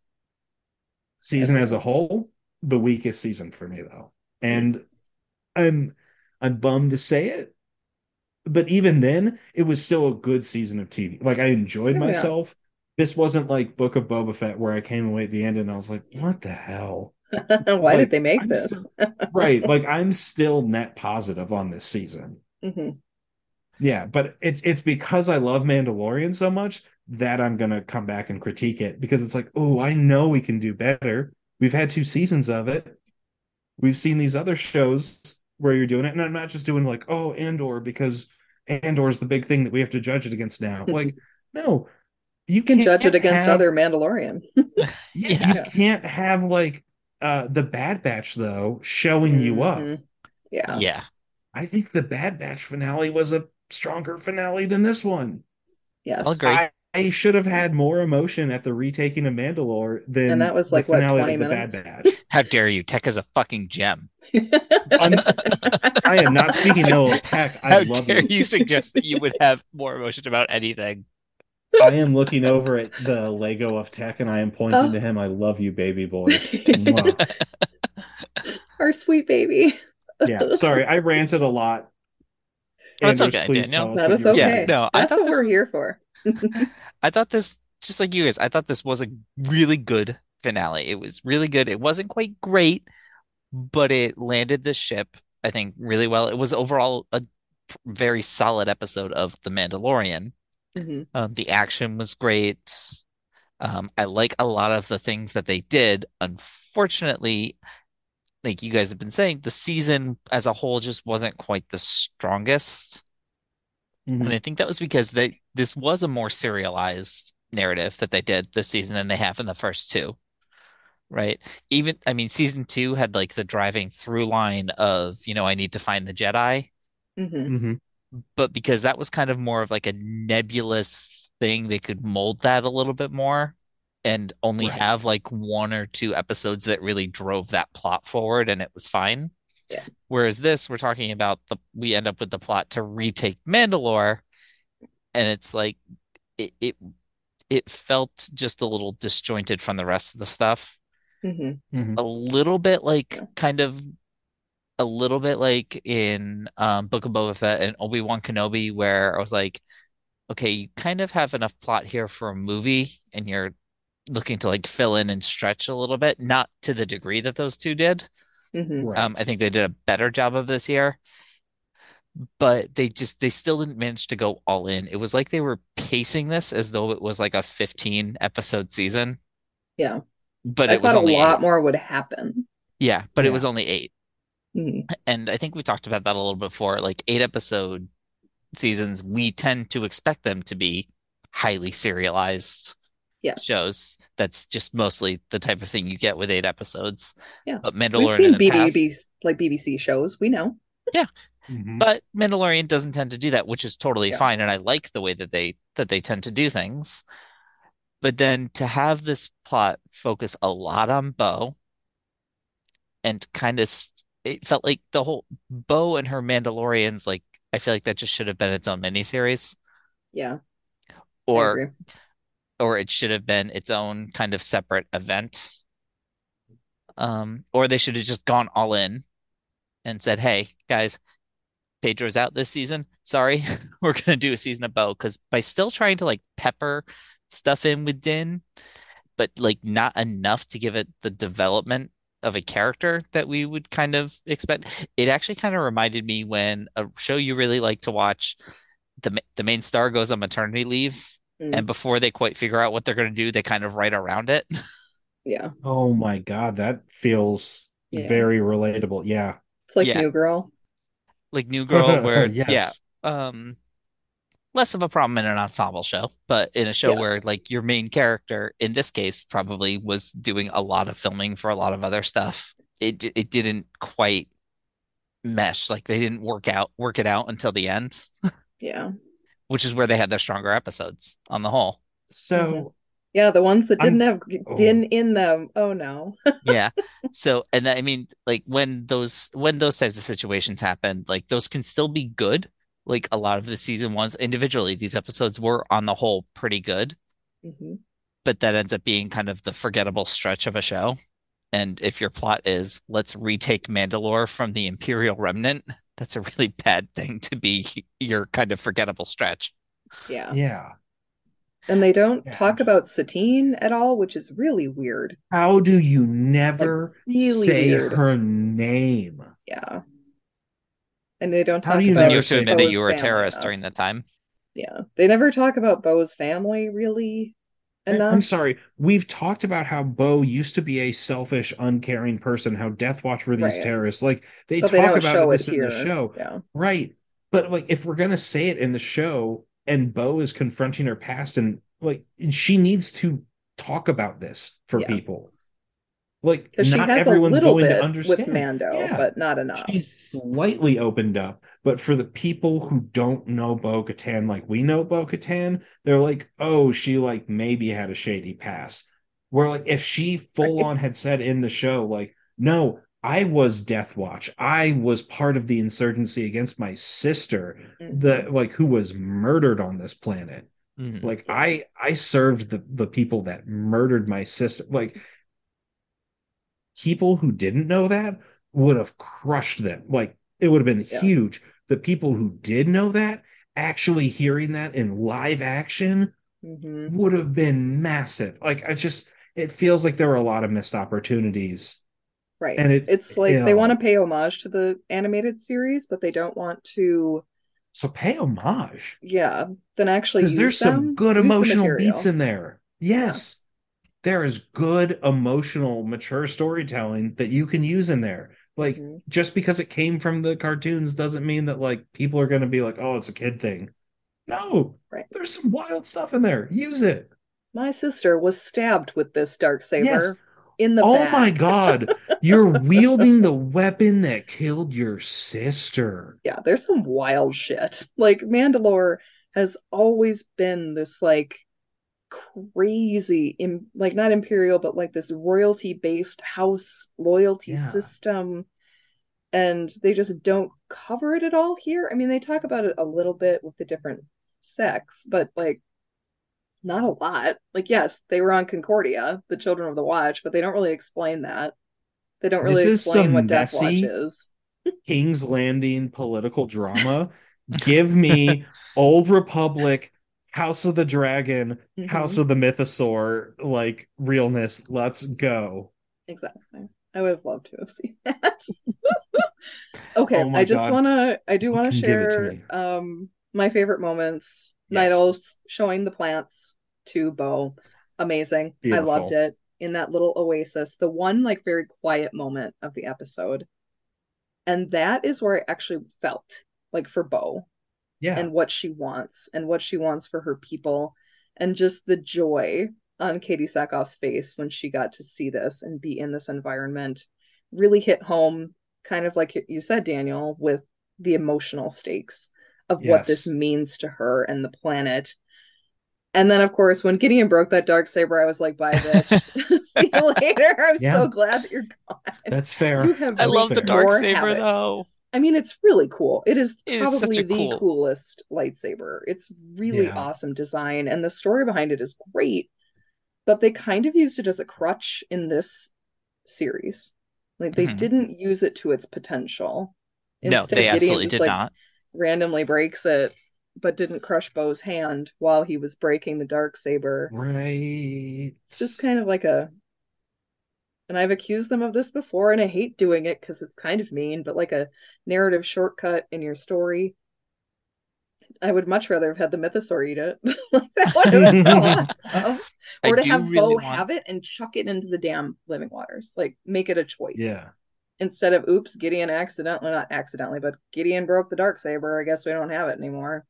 [SPEAKER 2] Season as a whole, the weakest season for me though, and I'm I'm bummed to say it, but even then, it was still a good season of TV. Like I enjoyed
[SPEAKER 1] Oh, yeah.
[SPEAKER 2] This wasn't like Book of Boba Fett where I came away at the end and I was like, what the hell?
[SPEAKER 1] Why
[SPEAKER 2] Like,
[SPEAKER 1] did they make
[SPEAKER 2] I'm
[SPEAKER 1] this?
[SPEAKER 2] still- right. Like I'm still net positive on this season.
[SPEAKER 1] Mhm.
[SPEAKER 2] Yeah, but it's it's because I love Mandalorian so much that I'm gonna come back and critique it because it's like, oh, I know we can do better. We've had two seasons of it. We've seen these other shows where you're doing it, and I'm not just doing like, oh, Andor because Andor is the big thing that we have to judge it against now. Like, no, you
[SPEAKER 1] You can judge it against
[SPEAKER 2] have-
[SPEAKER 1] other Mandalorian.
[SPEAKER 2] Yeah,
[SPEAKER 3] Yeah.
[SPEAKER 2] you can't have like uh the Bad Batch though showing you up.
[SPEAKER 1] Mhm. Yeah.
[SPEAKER 3] Yeah.
[SPEAKER 2] I think the Bad Batch finale was a stronger finale than this one.
[SPEAKER 1] Yes.
[SPEAKER 3] I'll agree.
[SPEAKER 2] I, I should have had more emotion at the retaking of Mandalore than
[SPEAKER 1] And that was,
[SPEAKER 2] the
[SPEAKER 1] like, what,
[SPEAKER 2] finale
[SPEAKER 1] 20
[SPEAKER 2] of the
[SPEAKER 1] minutes?
[SPEAKER 2] Bad Batch.
[SPEAKER 3] How dare you? Tech is a fucking gem.
[SPEAKER 2] I'm- I am not speaking ill of Tech. I
[SPEAKER 3] How
[SPEAKER 2] love
[SPEAKER 3] dare
[SPEAKER 2] you.
[SPEAKER 3] you suggest that you would have more emotion about anything?
[SPEAKER 2] I am looking over at the Lego of Tech and I am pointing
[SPEAKER 1] Oh.
[SPEAKER 2] to him. I love you, baby boy.
[SPEAKER 1] Our sweet baby.
[SPEAKER 2] yeah, sorry, I ranted a lot.
[SPEAKER 3] Oh, it's
[SPEAKER 2] Andrews,
[SPEAKER 3] okay,
[SPEAKER 2] please
[SPEAKER 3] Danielle.
[SPEAKER 2] tell us
[SPEAKER 1] That
[SPEAKER 2] what
[SPEAKER 1] is okay.
[SPEAKER 3] Yeah,
[SPEAKER 2] saying.
[SPEAKER 3] no, I thought
[SPEAKER 1] what we're
[SPEAKER 3] was-
[SPEAKER 1] here for.
[SPEAKER 3] I thought this, just like you guys, I thought this was a really good finale. It was really good. It wasn't quite great, but it landed the ship, I think, really well. It was overall a very solid episode of The Mandalorian.
[SPEAKER 1] Mhm.
[SPEAKER 3] Um, the action was great. Um, I like a lot of the things that they did. Unfortunately, like you guys have been saying, the season as a whole just wasn't quite the strongest.
[SPEAKER 2] Mhm.
[SPEAKER 3] And I think that was because they this was a more serialized narrative that they did this season than they have in the first two. Right? Even I mean season two had like the driving through line of, you know, I need to find the Jedi,
[SPEAKER 1] Mhm.
[SPEAKER 2] Mhm.
[SPEAKER 3] But because that was kind of more of like a nebulous thing, they could mold that a little bit more and only
[SPEAKER 2] Right.
[SPEAKER 3] have like one or two episodes that really drove that plot forward and it was fine.
[SPEAKER 1] Yeah.
[SPEAKER 3] Whereas this, we're talking about the we end up with the plot to retake Mandalore, and it's like it it it felt just a little disjointed from the rest of the stuff.
[SPEAKER 1] Mhm.
[SPEAKER 2] Mhm.
[SPEAKER 3] A little bit like
[SPEAKER 1] Yeah.
[SPEAKER 3] kind of a little bit like in um, Book of Boba Fett and Obi-Wan Kenobi, where I was like, okay, you kind of have enough plot here for a movie, and you're looking to like fill in and stretch a little bit, not to the degree that those two did.
[SPEAKER 1] Mhm.
[SPEAKER 2] Right.
[SPEAKER 3] Um, I think they did a better job of this year, but they just they still didn't manage to go all in. It was like they were pacing this as though it was like a 15 episode season,
[SPEAKER 1] Yeah.
[SPEAKER 3] but
[SPEAKER 1] I
[SPEAKER 3] it was
[SPEAKER 1] thought a
[SPEAKER 3] only
[SPEAKER 1] lot
[SPEAKER 3] eight.
[SPEAKER 1] more would happen.
[SPEAKER 3] Yeah, but it was only eight.
[SPEAKER 1] Mhm.
[SPEAKER 3] And I think we talked about that a little bit before. Like eight episode seasons, we tend to expect them to be highly serialized
[SPEAKER 1] Yeah.
[SPEAKER 3] shows. That's just mostly the type of thing you get with eight episodes.
[SPEAKER 1] Yeah.
[SPEAKER 3] But
[SPEAKER 1] We've
[SPEAKER 3] Mandalorian
[SPEAKER 1] seen
[SPEAKER 3] in the past,
[SPEAKER 1] like BBC shows. We know.
[SPEAKER 2] Mhm.
[SPEAKER 3] but Mandalorian doesn't tend to do that, which is totally
[SPEAKER 1] Yeah.
[SPEAKER 3] fine. And I like the way that they that they tend to do things. But then to have this plot focus a lot on Bo and kind of it felt like the whole Bo and her Mandalorians, like I feel like that just should have been its own miniseries.
[SPEAKER 1] Yeah.
[SPEAKER 3] Or or it should have been its own kind of separate event. Um, or they should have just gone all in and said, "Hey, guys, Pedro's out this season. Sorry, we're gonna do a season of Bo." Because by still trying to like pepper stuff in with Din, but like not enough to give it the development of a character that we would kind of expect. It actually kind of reminded me when a show you really like to watch, the the main star goes on maternity leave
[SPEAKER 1] Mm.
[SPEAKER 3] and before they quite figure out what they're going to do, they kind of write around it.
[SPEAKER 1] Yeah.
[SPEAKER 2] Oh my God, that feels
[SPEAKER 1] Yeah.
[SPEAKER 2] very relatable. Yeah.
[SPEAKER 1] It's like
[SPEAKER 3] Yeah.
[SPEAKER 1] New Girl.
[SPEAKER 3] Like New Girl, where
[SPEAKER 2] yes.
[SPEAKER 3] yeah, um, less of a problem in an ensemble show, but in a show
[SPEAKER 1] Yes.
[SPEAKER 3] where like your main character, in this case, probably was doing a lot of filming for a lot of other stuff. It it didn't quite mesh. Like they didn't work out work it out until the end,
[SPEAKER 1] Yeah.
[SPEAKER 3] which is where they had their stronger episodes on the whole.
[SPEAKER 2] So mm-hmm.
[SPEAKER 1] Yeah. The ones that
[SPEAKER 2] I'm- oh.
[SPEAKER 1] didn't have
[SPEAKER 2] oh.
[SPEAKER 1] Din in them. Oh no.
[SPEAKER 3] Yeah. So, and I mean, like when those when those types of situations happen, like those can still be good. Like a lot of the season ones individually, these episodes were on the whole pretty good,
[SPEAKER 1] Mhm.
[SPEAKER 3] but that ends up being kind of the forgettable stretch of a show. And if your plot is let's retake Mandalore from the Imperial Remnant, that's a really bad thing to be your kind of forgettable stretch.
[SPEAKER 1] Yeah.
[SPEAKER 2] yeah.
[SPEAKER 1] And they don't
[SPEAKER 2] Yeah,
[SPEAKER 1] talk about Satine at all, which is really weird.
[SPEAKER 2] How do you never
[SPEAKER 1] really
[SPEAKER 2] say
[SPEAKER 1] weird.
[SPEAKER 2] her name?
[SPEAKER 1] Yeah. And they don't
[SPEAKER 2] How
[SPEAKER 1] talk
[SPEAKER 2] do you
[SPEAKER 1] about
[SPEAKER 3] you have to
[SPEAKER 2] say
[SPEAKER 3] admit that you were a terrorist
[SPEAKER 1] enough.
[SPEAKER 3] during that time.
[SPEAKER 1] Yeah. They never talk about Bo's family really
[SPEAKER 2] I-
[SPEAKER 1] enough.
[SPEAKER 2] I'm sorry. We've talked about how Bo used to be a selfish, uncaring person, how Death Watch were these
[SPEAKER 1] Right.
[SPEAKER 2] terrorists. Like they
[SPEAKER 1] but
[SPEAKER 2] talk
[SPEAKER 1] don't
[SPEAKER 2] about
[SPEAKER 1] show it
[SPEAKER 2] this in the show.
[SPEAKER 1] Yeah.
[SPEAKER 2] Right. But like if we're gonna say it in the show and Bo is confronting her past and like she needs to talk about this for
[SPEAKER 1] Yeah.
[SPEAKER 2] people. Like
[SPEAKER 1] Because she
[SPEAKER 2] not
[SPEAKER 1] has a
[SPEAKER 2] everyone's
[SPEAKER 1] little
[SPEAKER 2] going
[SPEAKER 1] bit
[SPEAKER 2] to understand.
[SPEAKER 1] with Mando,
[SPEAKER 2] Yeah.
[SPEAKER 1] but not enough.
[SPEAKER 2] She's slightly opened up, but for the people who don't know Bo Katan like we know Bo Katan, they're like, oh, she like maybe had a shady past. Where like if she full on had said in the show, like, no, I was Death Watch. I was part of the insurgency against my sister,
[SPEAKER 1] Mhm.
[SPEAKER 2] the like who was murdered on this planet.
[SPEAKER 3] Mhm.
[SPEAKER 2] Like I I served the the people that murdered my sister. Like people who didn't know that would have crushed them. Like it would have been
[SPEAKER 1] Yeah.
[SPEAKER 2] huge. The people who did know that actually hearing that in live action
[SPEAKER 1] Mhm.
[SPEAKER 2] would have been massive. Like I just it feels like there were a lot of missed opportunities.
[SPEAKER 1] Right.
[SPEAKER 2] And it-
[SPEAKER 1] it's like
[SPEAKER 2] you
[SPEAKER 1] they want to pay homage to the animated series, but they don't want to,
[SPEAKER 2] So pay homage.
[SPEAKER 1] yeah, then actually
[SPEAKER 2] Because
[SPEAKER 1] use
[SPEAKER 2] there's some good emotional beats in there. Yes. There is good emotional mature storytelling that you can use in there. Like
[SPEAKER 1] Mhm.
[SPEAKER 2] just because it came from the cartoons doesn't mean that like people are going to be like, "Oh, it's a kid thing." No.
[SPEAKER 1] Right.
[SPEAKER 2] There's some wild stuff in there. Use it.
[SPEAKER 1] My sister was stabbed with this dark saber
[SPEAKER 2] Yes.
[SPEAKER 1] in the
[SPEAKER 2] Oh
[SPEAKER 1] back.
[SPEAKER 2] my god. You're wielding the weapon that killed your sister.
[SPEAKER 1] Yeah, there's some wild shit. Like Mandalore has always been this like crazy, im like not imperial, but like this royalty-based house loyalty
[SPEAKER 2] Yeah.
[SPEAKER 1] system. And they just don't cover it at all here. I mean, they talk about it a little bit with the different sects, but like not a lot. Like, yes, they were on Concordia, the Children of the Watch, but they don't really explain that. They don't
[SPEAKER 2] This
[SPEAKER 1] really
[SPEAKER 2] is
[SPEAKER 1] explain what Death Watch is.
[SPEAKER 2] King's Landing political drama. Give me Old Republic, House of the Dragon,
[SPEAKER 1] Mhm.
[SPEAKER 2] House of the Mythosaur, like realness. Let's go.
[SPEAKER 1] Exactly. I would have loved to have seen that. Okay,
[SPEAKER 2] Oh
[SPEAKER 1] I just
[SPEAKER 2] God.
[SPEAKER 1] wanna I do wanna share um my favorite moments.
[SPEAKER 2] Yes.
[SPEAKER 1] Showing the plants to Bo. Amazing. I loved it in that little oasis. The one like very quiet moment of the episode. And that is where I actually felt like for Bo
[SPEAKER 2] Yeah.
[SPEAKER 1] and what she wants and what she wants for her people and just the joy on Katee Sackhoff's face when she got to see this and be in this environment really hit home kind of like you said Daniel with the emotional stakes of what this means to her and the planet and then of course when Gideon broke that dark saber I was like bye bitch see you later I'm
[SPEAKER 2] Yeah.
[SPEAKER 1] so glad that you're gone
[SPEAKER 2] That's fair.
[SPEAKER 1] you have
[SPEAKER 3] I love the dark saber
[SPEAKER 1] habit.
[SPEAKER 3] though.
[SPEAKER 1] I mean, it's really cool. It is
[SPEAKER 3] It is such
[SPEAKER 1] probably
[SPEAKER 3] a
[SPEAKER 1] the
[SPEAKER 3] cool-
[SPEAKER 1] coolest lightsaber. It's really
[SPEAKER 2] Yeah.
[SPEAKER 1] awesome design, and the story behind it is great. But they kind of used it as a crutch in this series. Like they
[SPEAKER 3] Mhm.
[SPEAKER 1] didn't use it to its potential.
[SPEAKER 3] No,
[SPEAKER 1] Instead,
[SPEAKER 3] they
[SPEAKER 1] Gideon
[SPEAKER 3] absolutely
[SPEAKER 1] just,
[SPEAKER 3] did
[SPEAKER 1] like,
[SPEAKER 3] not.
[SPEAKER 1] randomly breaks it, but didn't crush Bo's hand while he was breaking the dark saber.
[SPEAKER 2] Right.
[SPEAKER 1] It's just kind of like a, and I've accused them of this before, and I hate doing it because it's kind of mean, but like a narrative shortcut in your story. I would much rather have had the mythosaur eat it. like that so awesome.
[SPEAKER 3] I
[SPEAKER 1] Or to have
[SPEAKER 3] really
[SPEAKER 1] Bo
[SPEAKER 3] want-
[SPEAKER 1] have it and chuck it into the damn living waters. Like make it a choice.
[SPEAKER 2] Yeah.
[SPEAKER 1] Instead of oops, Gideon accidentally not accidentally, but Gideon broke the dark saber. I guess we don't have it anymore.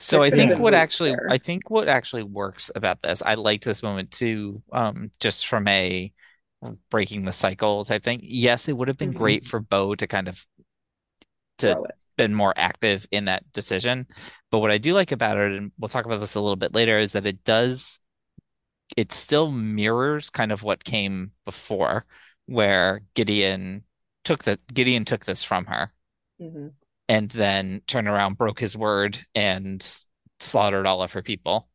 [SPEAKER 3] So I think what actually
[SPEAKER 1] there.
[SPEAKER 3] I think what actually works about this, I liked this moment too, um, just from a breaking the cycle type thing. Yes, it would have been
[SPEAKER 1] Mhm.
[SPEAKER 3] great for Bo to kind of to been more active in that decision. But what I do like about it, and we'll talk about this a little bit later, is that it does it still mirrors kind of what came before, where Gideon took the Gideon took this from her
[SPEAKER 1] hmm
[SPEAKER 3] and then turned around, broke his word, and slaughtered all of her people.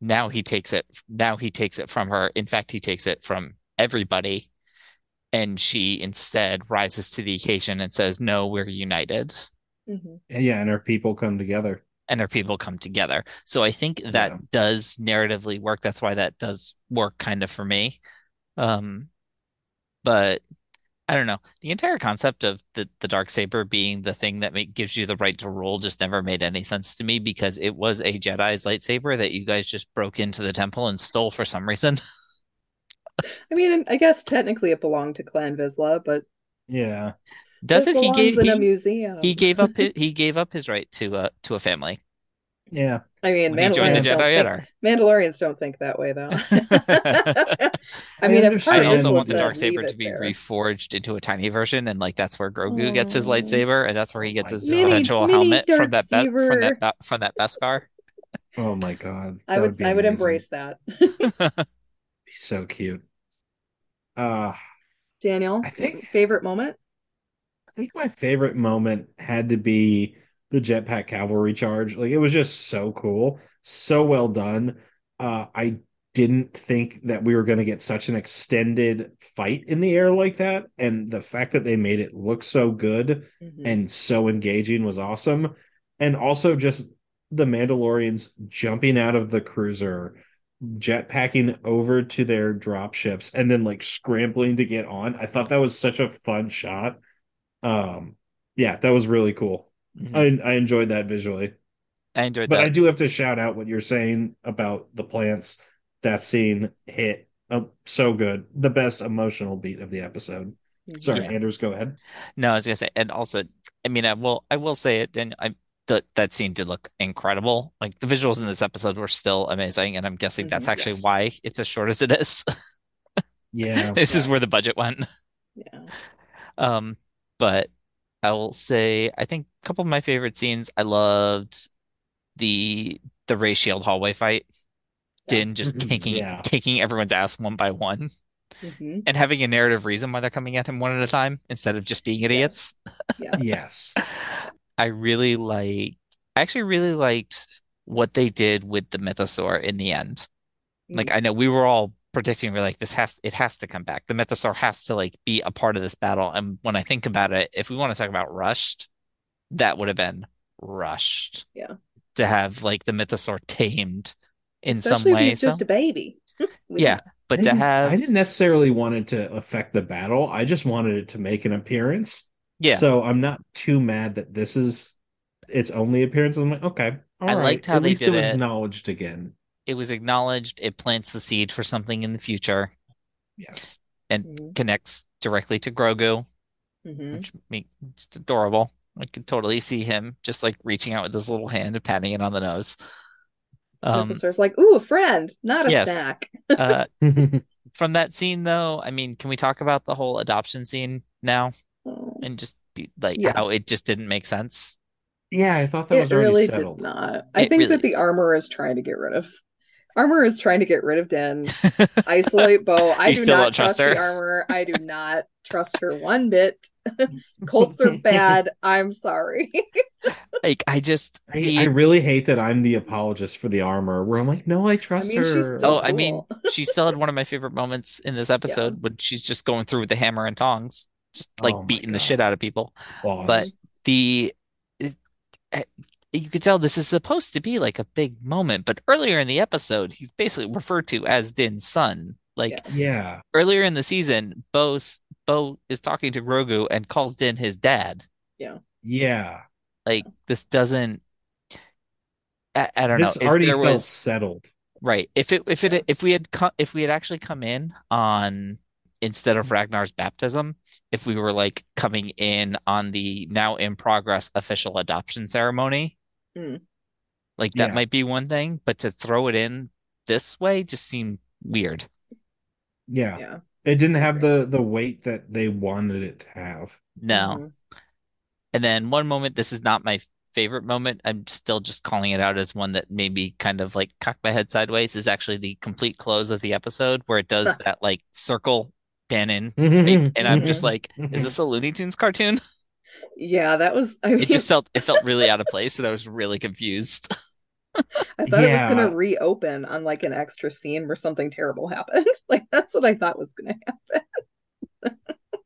[SPEAKER 3] Now he takes it. Now he takes it from her. In fact, he takes it from everybody, and she instead rises to the occasion and says, "No, we're united."
[SPEAKER 1] hmm
[SPEAKER 2] yeah, and our people come together.
[SPEAKER 3] and their people come together. So I think that
[SPEAKER 2] Yeah.
[SPEAKER 3] does narratively work. That's why that does work kind of for me. Um, but I don't know. The entire concept of the the dark saber being the thing that make, gives you the right to rule just never made any sense to me because it was a Jedi's lightsaber that you guys just broke into the temple and stole for some reason.
[SPEAKER 1] I mean, I guess technically it belonged to Clan Vizsla, but
[SPEAKER 2] Yeah.
[SPEAKER 3] Doesn't
[SPEAKER 1] it
[SPEAKER 3] he gave
[SPEAKER 1] in a museum.
[SPEAKER 3] he gave up his, he gave up his right to uh to a family
[SPEAKER 2] Yeah.
[SPEAKER 1] I mean,
[SPEAKER 3] when he the
[SPEAKER 1] Mandalorians don't think, Mandalorians don't think that way, though.
[SPEAKER 3] I
[SPEAKER 1] I mean, if
[SPEAKER 3] I
[SPEAKER 1] of
[SPEAKER 3] also
[SPEAKER 1] Vizsla
[SPEAKER 3] want the dark saber to be
[SPEAKER 1] there."
[SPEAKER 3] reforged into a tiny version, and like that's where Grogu gets his lightsaber, and that's where he gets his
[SPEAKER 1] Mini-
[SPEAKER 3] eventual
[SPEAKER 1] mini
[SPEAKER 3] helmet from that be from
[SPEAKER 1] saber.
[SPEAKER 3] that from that Beskar.
[SPEAKER 2] Oh my God.
[SPEAKER 1] I
[SPEAKER 2] That
[SPEAKER 1] would,
[SPEAKER 2] be
[SPEAKER 1] I would
[SPEAKER 2] amazing.
[SPEAKER 1] embrace that.
[SPEAKER 2] Be so cute. Uh,
[SPEAKER 1] Daniel,
[SPEAKER 2] I think-
[SPEAKER 1] favorite moment?
[SPEAKER 2] I think my favorite moment had to be the jetpack cavalry charge. Like it was just so cool, so well done. Uh, I didn't think that we were going to get such an extended fight in the air like that, and the fact that they made it look so good
[SPEAKER 1] Mhm.
[SPEAKER 2] and so engaging was awesome. And also just the Mandalorians jumping out of the cruiser, jetpacking over to their drop ships, and then like scrambling to get on. I thought that was such a fun shot. Um, yeah, that was really cool.
[SPEAKER 3] Mhm.
[SPEAKER 2] I I enjoyed that visually.
[SPEAKER 3] I enjoyed
[SPEAKER 2] But
[SPEAKER 3] that.
[SPEAKER 2] I do have to shout out what you're saying about the plants. That scene hit uh, so good. The best emotional beat of the episode.
[SPEAKER 1] Mhm.
[SPEAKER 2] Sorry,
[SPEAKER 3] Yeah.
[SPEAKER 2] Anders, go ahead.
[SPEAKER 3] No, I was gonna say, and also, I mean, I will, I will say it, and I that that scene did look incredible. Like the visuals in this episode were still amazing, and I'm guessing that's
[SPEAKER 1] Mhm.
[SPEAKER 3] actually
[SPEAKER 2] Yes.
[SPEAKER 3] why it's as short as it is.
[SPEAKER 2] Yeah.
[SPEAKER 3] This is where the budget went.
[SPEAKER 1] Yeah.
[SPEAKER 3] Um, but I will say, I think a couple of my favorite scenes. I loved the the Ray Shield hallway fight.
[SPEAKER 1] Yeah.
[SPEAKER 3] Din just
[SPEAKER 2] Mhm.
[SPEAKER 3] kicking
[SPEAKER 2] Yeah.
[SPEAKER 3] kicking everyone's ass one by one,
[SPEAKER 1] Mhm.
[SPEAKER 3] and having a narrative reason why they're coming at him one at a time instead of just being idiots.
[SPEAKER 1] Yeah.
[SPEAKER 2] Yes.
[SPEAKER 3] I really liked, I actually really liked what they did with the Mythosaur in the end. Like mm-hmm. I know we were all predicting we're like this has it has to come back. The Mythosaur has to like be a part of this battle. And when I think about it, if we want to talk about rushed, that would have been rushed.
[SPEAKER 1] Yeah.
[SPEAKER 3] To have like the Mythosaur tamed in some
[SPEAKER 1] Especially if
[SPEAKER 3] way.
[SPEAKER 1] he's just
[SPEAKER 3] So
[SPEAKER 1] a baby. We-
[SPEAKER 3] yeah, but to
[SPEAKER 2] didn't-
[SPEAKER 3] have
[SPEAKER 2] I didn't necessarily want it to affect the battle. I just wanted it to make an appearance.
[SPEAKER 3] Yeah,
[SPEAKER 2] So I'm not too mad that this is its only appearance. I'm like, okay, all
[SPEAKER 3] I
[SPEAKER 2] right.
[SPEAKER 3] liked how
[SPEAKER 2] At
[SPEAKER 3] they
[SPEAKER 2] least it
[SPEAKER 3] did
[SPEAKER 2] was
[SPEAKER 3] it.
[SPEAKER 2] acknowledged again.
[SPEAKER 3] it was acknowledged. It plants the seed for something in the future
[SPEAKER 2] Yes.
[SPEAKER 3] and
[SPEAKER 1] Mhm.
[SPEAKER 3] connects directly to Grogu.
[SPEAKER 1] Mhm.
[SPEAKER 3] which make just adorable. I could totally see him just like reaching out with his little hand and patting it on the nose. Um,
[SPEAKER 1] Mythosaur's like, ooh, a friend, not a
[SPEAKER 3] yes.
[SPEAKER 1] snack.
[SPEAKER 3] uh, from that scene though, I mean, can we talk about the whole adoption scene now. And just be like how
[SPEAKER 1] Yes.
[SPEAKER 3] it just didn't make sense?
[SPEAKER 2] yeah, I thought that
[SPEAKER 1] It
[SPEAKER 2] was already
[SPEAKER 1] really
[SPEAKER 2] settled.
[SPEAKER 1] did not. I
[SPEAKER 3] It
[SPEAKER 1] think
[SPEAKER 3] really-
[SPEAKER 1] that the armor is trying to get rid of. Armor is trying to get rid of Din. Isolate Bo. I
[SPEAKER 3] You
[SPEAKER 1] do
[SPEAKER 3] still
[SPEAKER 1] not
[SPEAKER 3] don't trust
[SPEAKER 1] trust the armor. I do not trust her one bit. Colts are bad. I'm sorry.
[SPEAKER 3] Like I just
[SPEAKER 2] I,
[SPEAKER 3] the
[SPEAKER 2] I really hate that I'm the apologist for the armor. Where I'm like, no, I trust
[SPEAKER 1] mean,
[SPEAKER 2] her.
[SPEAKER 1] still-
[SPEAKER 3] oh, I mean, she still had one of my favorite moments in this episode when she's just going through with the hammer and tongs, just like
[SPEAKER 2] Oh my
[SPEAKER 3] beating the shit out of people.
[SPEAKER 2] Boss.
[SPEAKER 3] But the it, eh, you could tell this is supposed to be like a big moment, but earlier in the episode, he's basically referred to as Din's son. Like
[SPEAKER 2] yeah,
[SPEAKER 3] earlier in the season, Bo Bo is talking to Grogu and calls Din his dad.
[SPEAKER 2] yeah. Yeah.
[SPEAKER 3] Like this doesn't. I, I don't
[SPEAKER 2] This
[SPEAKER 3] know. If
[SPEAKER 2] already
[SPEAKER 3] there
[SPEAKER 2] felt
[SPEAKER 3] was
[SPEAKER 2] settled.
[SPEAKER 3] right. If it if it if we had co if we had actually come in on instead
[SPEAKER 2] Mm-hmm.
[SPEAKER 3] of Ragnar's baptism, if we were like coming in on the now in progress official adoption ceremony,
[SPEAKER 1] Mm.
[SPEAKER 3] like that
[SPEAKER 2] Yeah.
[SPEAKER 3] might be one thing, but to throw it in this way just seemed weird.
[SPEAKER 2] Yeah.
[SPEAKER 1] Yeah.
[SPEAKER 2] It didn't have the the weight that they wanted it to have.
[SPEAKER 3] No.
[SPEAKER 1] Mhm.
[SPEAKER 3] And then one moment, this is not my favorite moment. I'm still just calling it out as one that maybe kind of like cock my head sideways is actually the complete close of the episode where it does that like circle pan in. Mm-hmm. And I'm just mm-hmm. like, is this a Looney Tunes cartoon?
[SPEAKER 1] Yeah, that was. I mean,
[SPEAKER 3] It just felt it felt really out of place and I was really confused.
[SPEAKER 1] I thought it was gonna reopen on like an extra scene where something terrible happened. Like that's what I thought was gonna happen.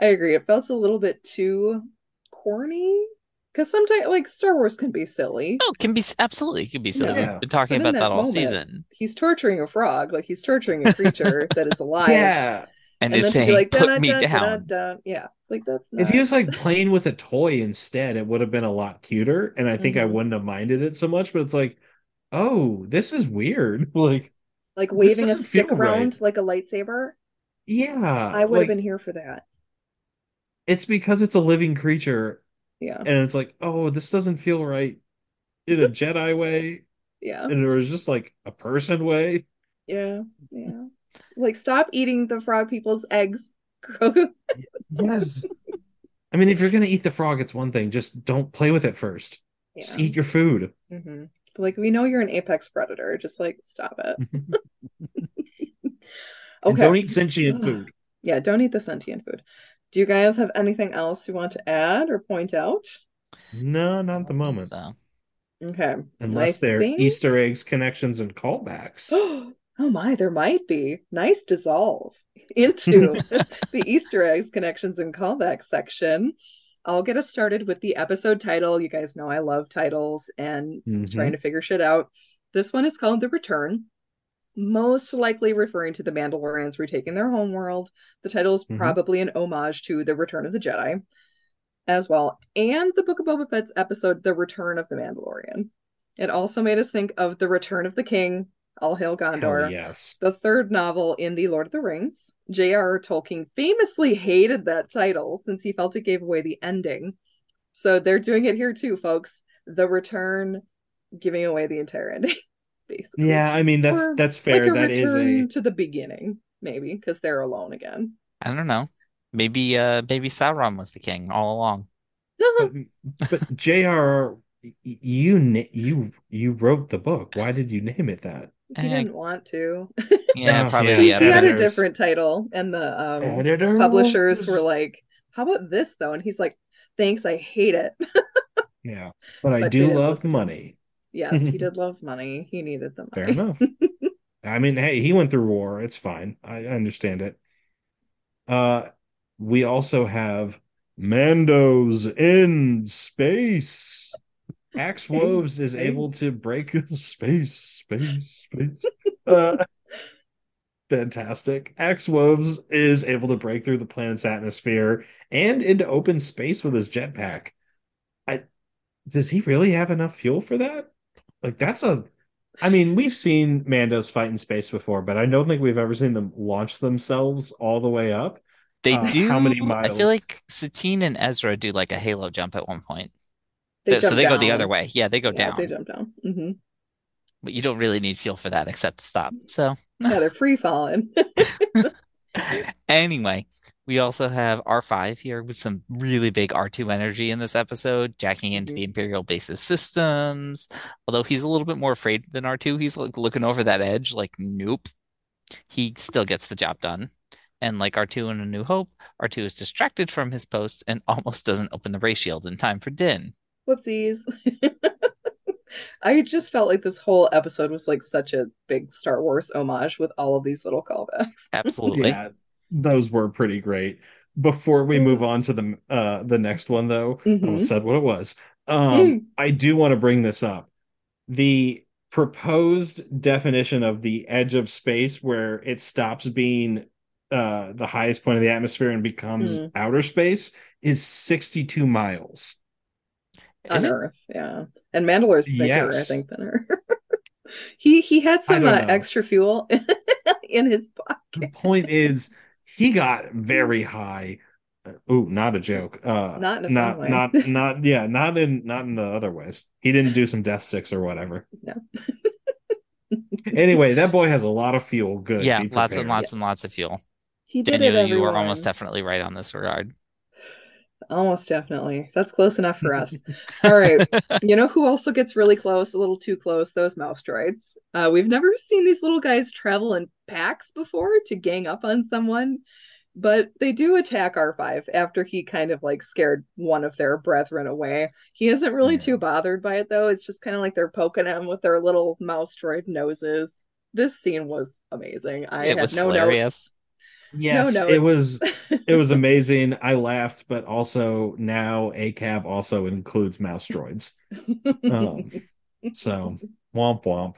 [SPEAKER 1] I agree. It felt a little bit too corny Because sometimes, like Star Wars can be silly.
[SPEAKER 3] Oh, can be absolutely, can be silly.
[SPEAKER 2] Yeah.
[SPEAKER 3] We've been talking
[SPEAKER 1] But
[SPEAKER 3] about
[SPEAKER 1] that
[SPEAKER 3] that all
[SPEAKER 1] moment-
[SPEAKER 3] season,
[SPEAKER 1] He's torturing a frog, like he's torturing a creature that is alive.
[SPEAKER 2] Yeah.
[SPEAKER 3] and,
[SPEAKER 1] and
[SPEAKER 3] is
[SPEAKER 1] then to be
[SPEAKER 3] saying,
[SPEAKER 1] like,
[SPEAKER 3] "Put me
[SPEAKER 1] dun, dun,
[SPEAKER 3] down."
[SPEAKER 1] dun, dun. Yeah, like that's not.
[SPEAKER 2] If he was like playing with a toy instead, it would have been a lot cuter, and I think I
[SPEAKER 1] Mhm.
[SPEAKER 2] wouldn't have minded it so much. But it's like, oh, this is weird. Like,
[SPEAKER 1] like waving a stick around
[SPEAKER 2] right.
[SPEAKER 1] like a lightsaber.
[SPEAKER 2] yeah,
[SPEAKER 1] I would have been here for that.
[SPEAKER 2] It's because it's a living creature,
[SPEAKER 1] Yeah,
[SPEAKER 2] and it's like, oh, this doesn't feel right in a Jedi way,
[SPEAKER 1] yeah,
[SPEAKER 2] and it was just like a person way.
[SPEAKER 1] yeah, yeah. Like stop eating the frog people's eggs, Grogu.
[SPEAKER 2] Yes. I mean, if you're gonna eat the frog, it's one thing. Just don't play with it first.
[SPEAKER 1] Yeah.
[SPEAKER 2] Just eat your food.
[SPEAKER 1] hmm Like we know you're an apex predator. Just like stop it.
[SPEAKER 2] And
[SPEAKER 1] Okay.
[SPEAKER 2] don't eat sentient food.
[SPEAKER 1] Yeah, don't eat the sentient food. Do you guys have anything else you want to add or point out?
[SPEAKER 2] No, not at the moment.
[SPEAKER 3] So,
[SPEAKER 1] Okay.
[SPEAKER 2] Unless
[SPEAKER 1] I
[SPEAKER 2] they're
[SPEAKER 1] think-
[SPEAKER 2] Easter eggs, connections, and callbacks.
[SPEAKER 1] Oh my, there might be. Nice dissolve into the Easter eggs, connections, and callbacks section. I'll get us started with the episode title. You guys know I love titles and
[SPEAKER 2] Mhm.
[SPEAKER 1] trying to figure shit out. This one is called The Return, most likely referring to the Mandalorians retaking their homeworld. The title is
[SPEAKER 2] Mhm.
[SPEAKER 1] probably an homage to The Return of the Jedi as well, and the Book of Boba Fett's episode, The Return of the Mandalorian. It also made us think of The Return of the King, All Hail Gondor
[SPEAKER 2] Hell yes.
[SPEAKER 1] the third novel in the Lord of the Rings. J.R.R. Tolkien famously hated that title since he felt it gave away the ending. So they're doing it here too, folks. The Return, giving away the entire ending, basically.
[SPEAKER 2] Yeah, I mean that's
[SPEAKER 1] Or
[SPEAKER 2] that's fair.
[SPEAKER 1] Like a
[SPEAKER 2] That is
[SPEAKER 1] return
[SPEAKER 2] a
[SPEAKER 1] to the beginning, maybe, because they're alone again.
[SPEAKER 3] I don't know. Maybe, uh, maybe Sauron was the king all along.
[SPEAKER 2] but, but JR you you you wrote the book. Why did you name it that?
[SPEAKER 1] he
[SPEAKER 3] Eh,
[SPEAKER 1] didn't want to.
[SPEAKER 3] Yeah,
[SPEAKER 2] Oh,
[SPEAKER 3] probably
[SPEAKER 2] yeah.
[SPEAKER 3] the
[SPEAKER 1] he had a different title, and the um,
[SPEAKER 2] Editor
[SPEAKER 1] publishers were like, "How about this though?" And he's like, "Thanks, I hate it."
[SPEAKER 2] Yeah, but I do love
[SPEAKER 1] listen.
[SPEAKER 2] money.
[SPEAKER 1] Yes, he did love money. He needed the money.
[SPEAKER 2] Fair enough. I mean, hey, he went through war. It's fine. I understand it. Uh, we also have Mando's in space. Axe Woves is able to break space, space, space. Uh, fantastic. Axe Woves is able to break through the planet's atmosphere and into open space with his jetpack. I does he really have enough fuel for that? Like that's a I mean, we've seen Mandos fight in space before, but I don't think we've ever seen them launch themselves all the way up.
[SPEAKER 3] They
[SPEAKER 2] Uh,
[SPEAKER 3] do.
[SPEAKER 2] how many miles?
[SPEAKER 3] I feel like Satine and Ezra do like a halo jump at one point.
[SPEAKER 1] They
[SPEAKER 3] Th- so
[SPEAKER 1] jump
[SPEAKER 3] they go the other way. Yeah, they go
[SPEAKER 1] Yeah,
[SPEAKER 3] down.
[SPEAKER 1] they jump down. Mm-hmm.
[SPEAKER 3] But you don't really need fuel for that except to stop. So
[SPEAKER 1] Yeah, they're free falling.
[SPEAKER 3] anyway, we also have R5 here with some really big R2 energy in this episode, jacking into
[SPEAKER 1] Mhm.
[SPEAKER 3] the Imperial base's systems. Although he's a little bit more afraid than R2. He's like looking over that edge, like, nope. He still gets the job done. And like R2 in A New Hope, R2 is distracted from his post and almost doesn't open the ray shield in time for Din.
[SPEAKER 1] Whoopsies. I just felt like this whole episode was like such a big Star Wars homage with all of these little callbacks.
[SPEAKER 3] Absolutely.
[SPEAKER 2] Yeah, those were pretty great. Before we move on to the uh the next one though, I
[SPEAKER 1] Mhm.
[SPEAKER 2] almost said what it was. Um
[SPEAKER 1] Mm.
[SPEAKER 2] I do want to bring this up. The proposed definition of the edge of space where it stops being uh the highest point of the atmosphere and becomes
[SPEAKER 1] Mm.
[SPEAKER 2] outer space is 62 miles.
[SPEAKER 1] On? Earth, yeah. And Mandalore's bigger, I think, than her. he he had some uh, extra fuel in his pocket.
[SPEAKER 2] The
[SPEAKER 1] pocket.
[SPEAKER 2] point is he got very high. Uh, ooh, not a joke. Uh
[SPEAKER 1] Not in a
[SPEAKER 2] not
[SPEAKER 1] way.
[SPEAKER 2] not not yeah, not in not in the other ways. He didn't do some death sticks or whatever.
[SPEAKER 1] No.
[SPEAKER 2] Anyway, that boy has a lot of fuel. Good.
[SPEAKER 3] Yeah, lots and lots
[SPEAKER 1] Yes.
[SPEAKER 3] and lots of fuel.
[SPEAKER 1] He did
[SPEAKER 3] Daniel,
[SPEAKER 1] it,
[SPEAKER 3] you are
[SPEAKER 1] everyone.
[SPEAKER 3] almost definitely right on this regard.
[SPEAKER 1] Almost definitely. That's close enough for us. All right. You know who also gets really close, a little too close? Those mouse droids. Uh, we've never seen these little guys travel in packs before to gang up on someone, but they do attack R5 after he kind of like scared one of their brethren away. He isn't really
[SPEAKER 2] Yeah.
[SPEAKER 1] too bothered by it though. It's just kind of like they're poking him with their little mouse droid noses. This scene was amazing. I
[SPEAKER 3] It
[SPEAKER 1] had
[SPEAKER 3] was
[SPEAKER 1] no notes.
[SPEAKER 3] Hilarious.
[SPEAKER 2] Yes,
[SPEAKER 1] no,
[SPEAKER 2] it
[SPEAKER 1] it's-
[SPEAKER 2] was it was amazing. I laughed, but also now ACAB also includes mouse droids. Um, so womp womp.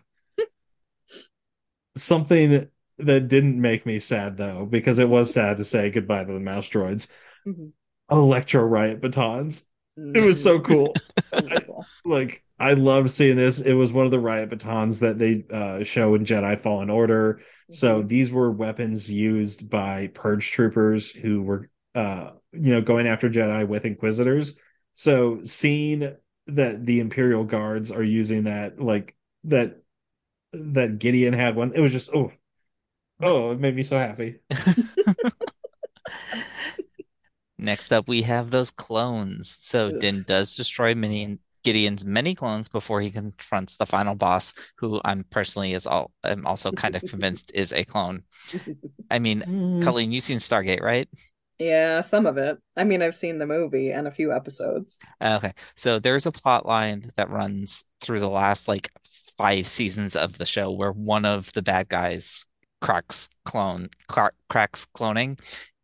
[SPEAKER 2] Something that didn't make me sad though, because it was sad to say goodbye to the mouse droids.
[SPEAKER 1] Mhm.
[SPEAKER 2] Electro Riot batons. It was so cool.
[SPEAKER 1] Wonderful.
[SPEAKER 2] like I loved seeing this. It was one of the riot batons that they uh, show in Jedi Fallen Order. So
[SPEAKER 1] Mhm.
[SPEAKER 2] these were weapons used by purge troopers who were uh, you know going after Jedi with Inquisitors. So seeing that the Imperial guards are using that like that that Gideon had one, it was just oh oh it made me so happy.
[SPEAKER 3] Next up, we have those clones. So
[SPEAKER 1] Ugh.
[SPEAKER 3] Din does destroy many Gideon's many clones before he confronts the final boss, who I'm personally is all I'm also kind of convinced is a clone. I mean,
[SPEAKER 2] Mm.
[SPEAKER 3] Colleen, you've seen Stargate, right?
[SPEAKER 1] Yeah, some of it. I mean, I've seen the movie and a few episodes.
[SPEAKER 3] Okay, so there's a plot line that runs through the last like five seasons of the show where one of the bad guys cracks clone cra- cracks cloning,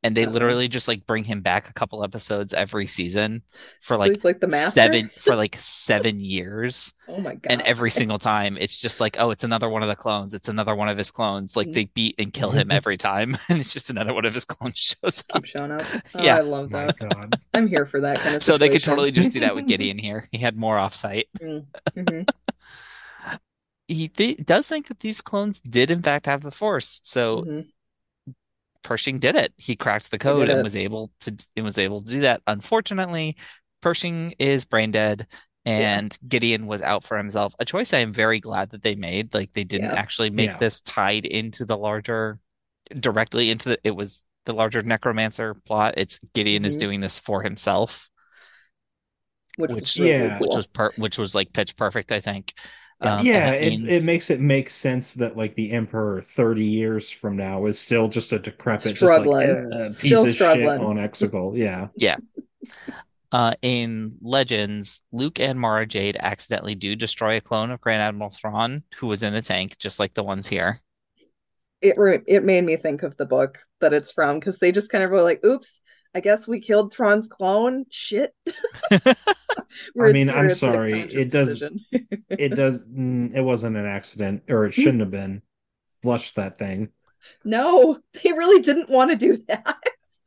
[SPEAKER 3] and they literally just like bring him back a couple episodes every season for like
[SPEAKER 1] he's like the master?
[SPEAKER 3] seven for like seven years.
[SPEAKER 1] Oh my God.
[SPEAKER 3] And every single time, it's just like, oh, it's another one of the clones. It's another one of his clones. Like they beat and kill him every time, and it's just another one of his clones shows up.
[SPEAKER 1] keep showing up. Oh,
[SPEAKER 3] Yeah.
[SPEAKER 1] I
[SPEAKER 2] Oh
[SPEAKER 1] love that.
[SPEAKER 2] God.
[SPEAKER 1] I'm here for that kind of stuff.
[SPEAKER 3] So they could totally just do that with Gideon here. He had more offsite.
[SPEAKER 1] Mhm.
[SPEAKER 3] He th does think that these clones did in fact have the Force. So
[SPEAKER 1] Mhm.
[SPEAKER 3] Pershing did it. He cracked the code and
[SPEAKER 1] it.
[SPEAKER 3] was able to and was able to do that. Unfortunately, Pershing is brain dead. And Gideon was out for himself. A choice I am very glad that they made. Like they didn't
[SPEAKER 1] Yeah.
[SPEAKER 3] actually make
[SPEAKER 2] Yeah.
[SPEAKER 3] this tied into the larger, directly into the. It was the larger necromancer plot. It's Gideon is
[SPEAKER 1] Mhm.
[SPEAKER 3] doing this for himself,
[SPEAKER 1] Which,
[SPEAKER 3] which
[SPEAKER 1] was really
[SPEAKER 2] yeah,
[SPEAKER 1] cool.
[SPEAKER 3] which was per which was like pitch perfect. I think.
[SPEAKER 1] Yeah.
[SPEAKER 3] Um,
[SPEAKER 2] yeah,
[SPEAKER 3] that
[SPEAKER 2] it,
[SPEAKER 3] means-
[SPEAKER 2] it makes it make sense that like the Emperor 30 years from now is still just a decrepit,
[SPEAKER 1] Struggling.
[SPEAKER 2] just like a piece
[SPEAKER 1] Still
[SPEAKER 2] of
[SPEAKER 1] struggling.
[SPEAKER 2] shit on Exegol. Yeah.
[SPEAKER 3] Uh, in Legends, Luke and Mara Jade accidentally do destroy a clone of Grand Admiral Thrawn, who was in the tank, just like the ones here.
[SPEAKER 1] it re- it made me think of the book that it's from because they just kind of were like, "Oops, I guess we killed Thrawn's clone." Shit.
[SPEAKER 2] I mean, I'm sorry, it does-. It does mm, it wasn't an accident, or it shouldn't have been. Flush that thing.
[SPEAKER 1] No, they really didn't want to do that,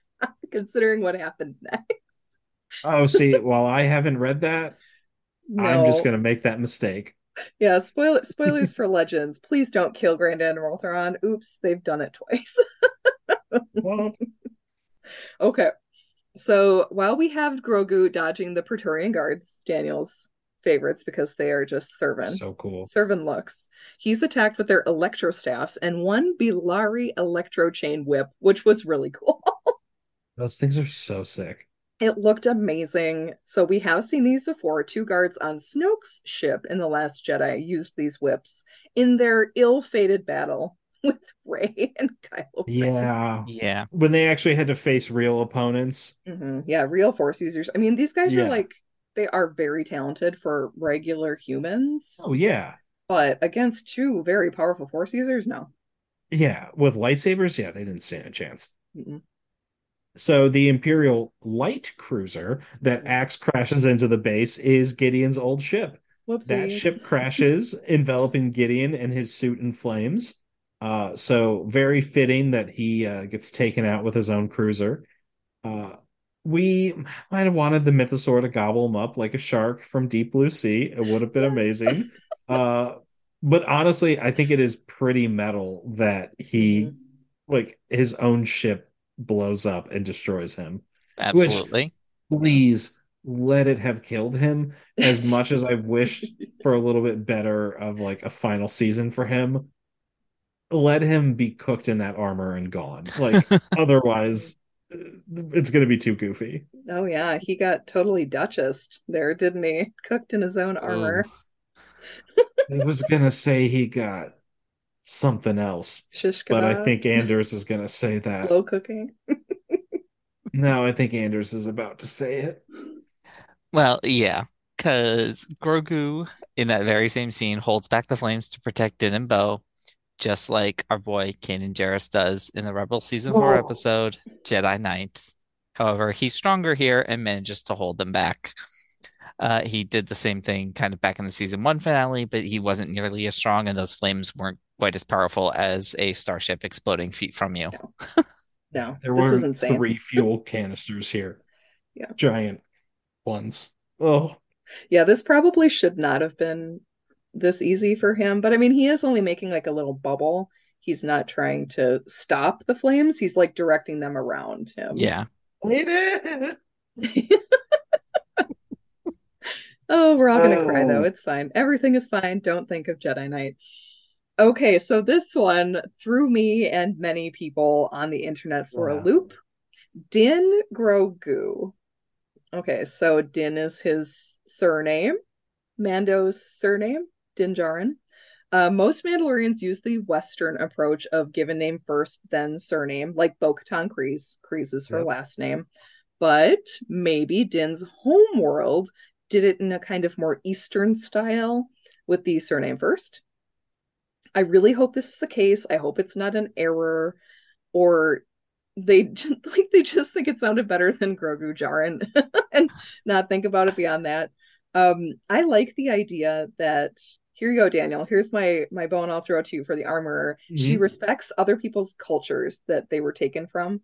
[SPEAKER 1] considering what happened next.
[SPEAKER 2] Oh, see, while I haven't read that, I'm just gonna make that mistake.
[SPEAKER 1] Yeah, spoil spoilers for Legends. Please don't kill Grand Admiral Thrawn. Oops, they've done it twice.
[SPEAKER 2] Well,
[SPEAKER 1] Okay. So while we have Grogu dodging the Praetorian Guards, Daniel's favorites because they are just serving.
[SPEAKER 2] so cool.
[SPEAKER 1] Servant looks. He's attacked with their electro staffs and one Bilari electro chain whip, which was really cool.
[SPEAKER 2] Those things are so sick.
[SPEAKER 1] It looked amazing. So we have seen these before. Two guards on Snoke's ship in The Last Jedi used these whips in their ill-fated battle with Rey and Kylo Ren.
[SPEAKER 2] Yeah.
[SPEAKER 3] Yeah.
[SPEAKER 2] When they actually had to face real opponents.
[SPEAKER 1] Mhm. Yeah, real Force users. I mean, these guys
[SPEAKER 2] Yeah.
[SPEAKER 1] are like they are very talented for regular humans,
[SPEAKER 2] Oh yeah.
[SPEAKER 1] but against two very powerful Force users, no.
[SPEAKER 2] Yeah. With lightsabers, yeah, they didn't stand a chance.
[SPEAKER 1] Mm-mm.
[SPEAKER 2] So the Imperial light cruiser that Axe crashes into the base is Gideon's old ship.
[SPEAKER 1] Whoopsie.
[SPEAKER 2] That ship crashes, enveloping Gideon and his suit in flames. Uh, so very fitting that he uh, gets taken out with his own cruiser. Uh, we might have wanted the Mythosaur to gobble him up like a shark from Deep Blue Sea. It would have been amazing. uh, but honestly, I think it is pretty metal that he
[SPEAKER 1] Mhm.
[SPEAKER 2] like his own ship blows up and destroys him. Which-
[SPEAKER 3] Absolutely.
[SPEAKER 2] Please let it have killed him as much as I wished for a little bit better of like a final season for him. Let him be cooked in that armor and gone. Like otherwise it's going to be too goofy.
[SPEAKER 1] Oh yeah, he got totally Duchessed there, didn't he? Cooked in his own armor.
[SPEAKER 2] I was going to say he got something else,
[SPEAKER 1] Shish
[SPEAKER 2] but I think Anders is going to say that.
[SPEAKER 1] slow cooking.
[SPEAKER 2] No, I think Anders is about to say it.
[SPEAKER 3] Well, yeah, because Grogu in that very same scene holds back the flames to protect Din and Bo. Just like our boy Kanan Jarrus does in the Rebel season four
[SPEAKER 1] Oh.
[SPEAKER 3] episode, Jedi Knights. However, he's stronger here and manages to hold them back. Uh, he did the same thing kind of back in the season one finale, but he wasn't nearly as strong, and those flames weren't quite as powerful as a starship exploding feet from you.
[SPEAKER 1] No,
[SPEAKER 2] There
[SPEAKER 1] was
[SPEAKER 2] were three fuel canisters here.
[SPEAKER 1] Yeah.
[SPEAKER 2] Giant ones. Oh,
[SPEAKER 1] Yeah, this probably should not have been this easy for him. But I mean, he is only making like a little bubble. He's not trying to stop the flames. He's like directing them around him.
[SPEAKER 3] Yeah.
[SPEAKER 2] it
[SPEAKER 1] Oh, we're all gonna cry though.
[SPEAKER 2] Oh.
[SPEAKER 1] It's fine. Everything is fine. Don't think of Jedi Night. Okay, so this one threw me and many people on the internet for a loop. Din Grogu. Okay, so Din is his surname, Mando's surname, Din Djarin. Uh, most Mandalorians use the Western approach of given name first, then surname, like Bo-Katan Kryze. Kryze is her
[SPEAKER 2] Yep.
[SPEAKER 1] last name. But maybe Din's homeworld did it in a kind of more Eastern style with the surname first. I really hope this is the case. I hope it's not an error or they just, like they just think it sounded better than Grogu Djarin and not think about it beyond that. Um, I like the idea that here you go, Daniel. Here's my my bone I'll throw to you for the armorer. She
[SPEAKER 2] Mhm.
[SPEAKER 1] respects other people's cultures that they were taken from,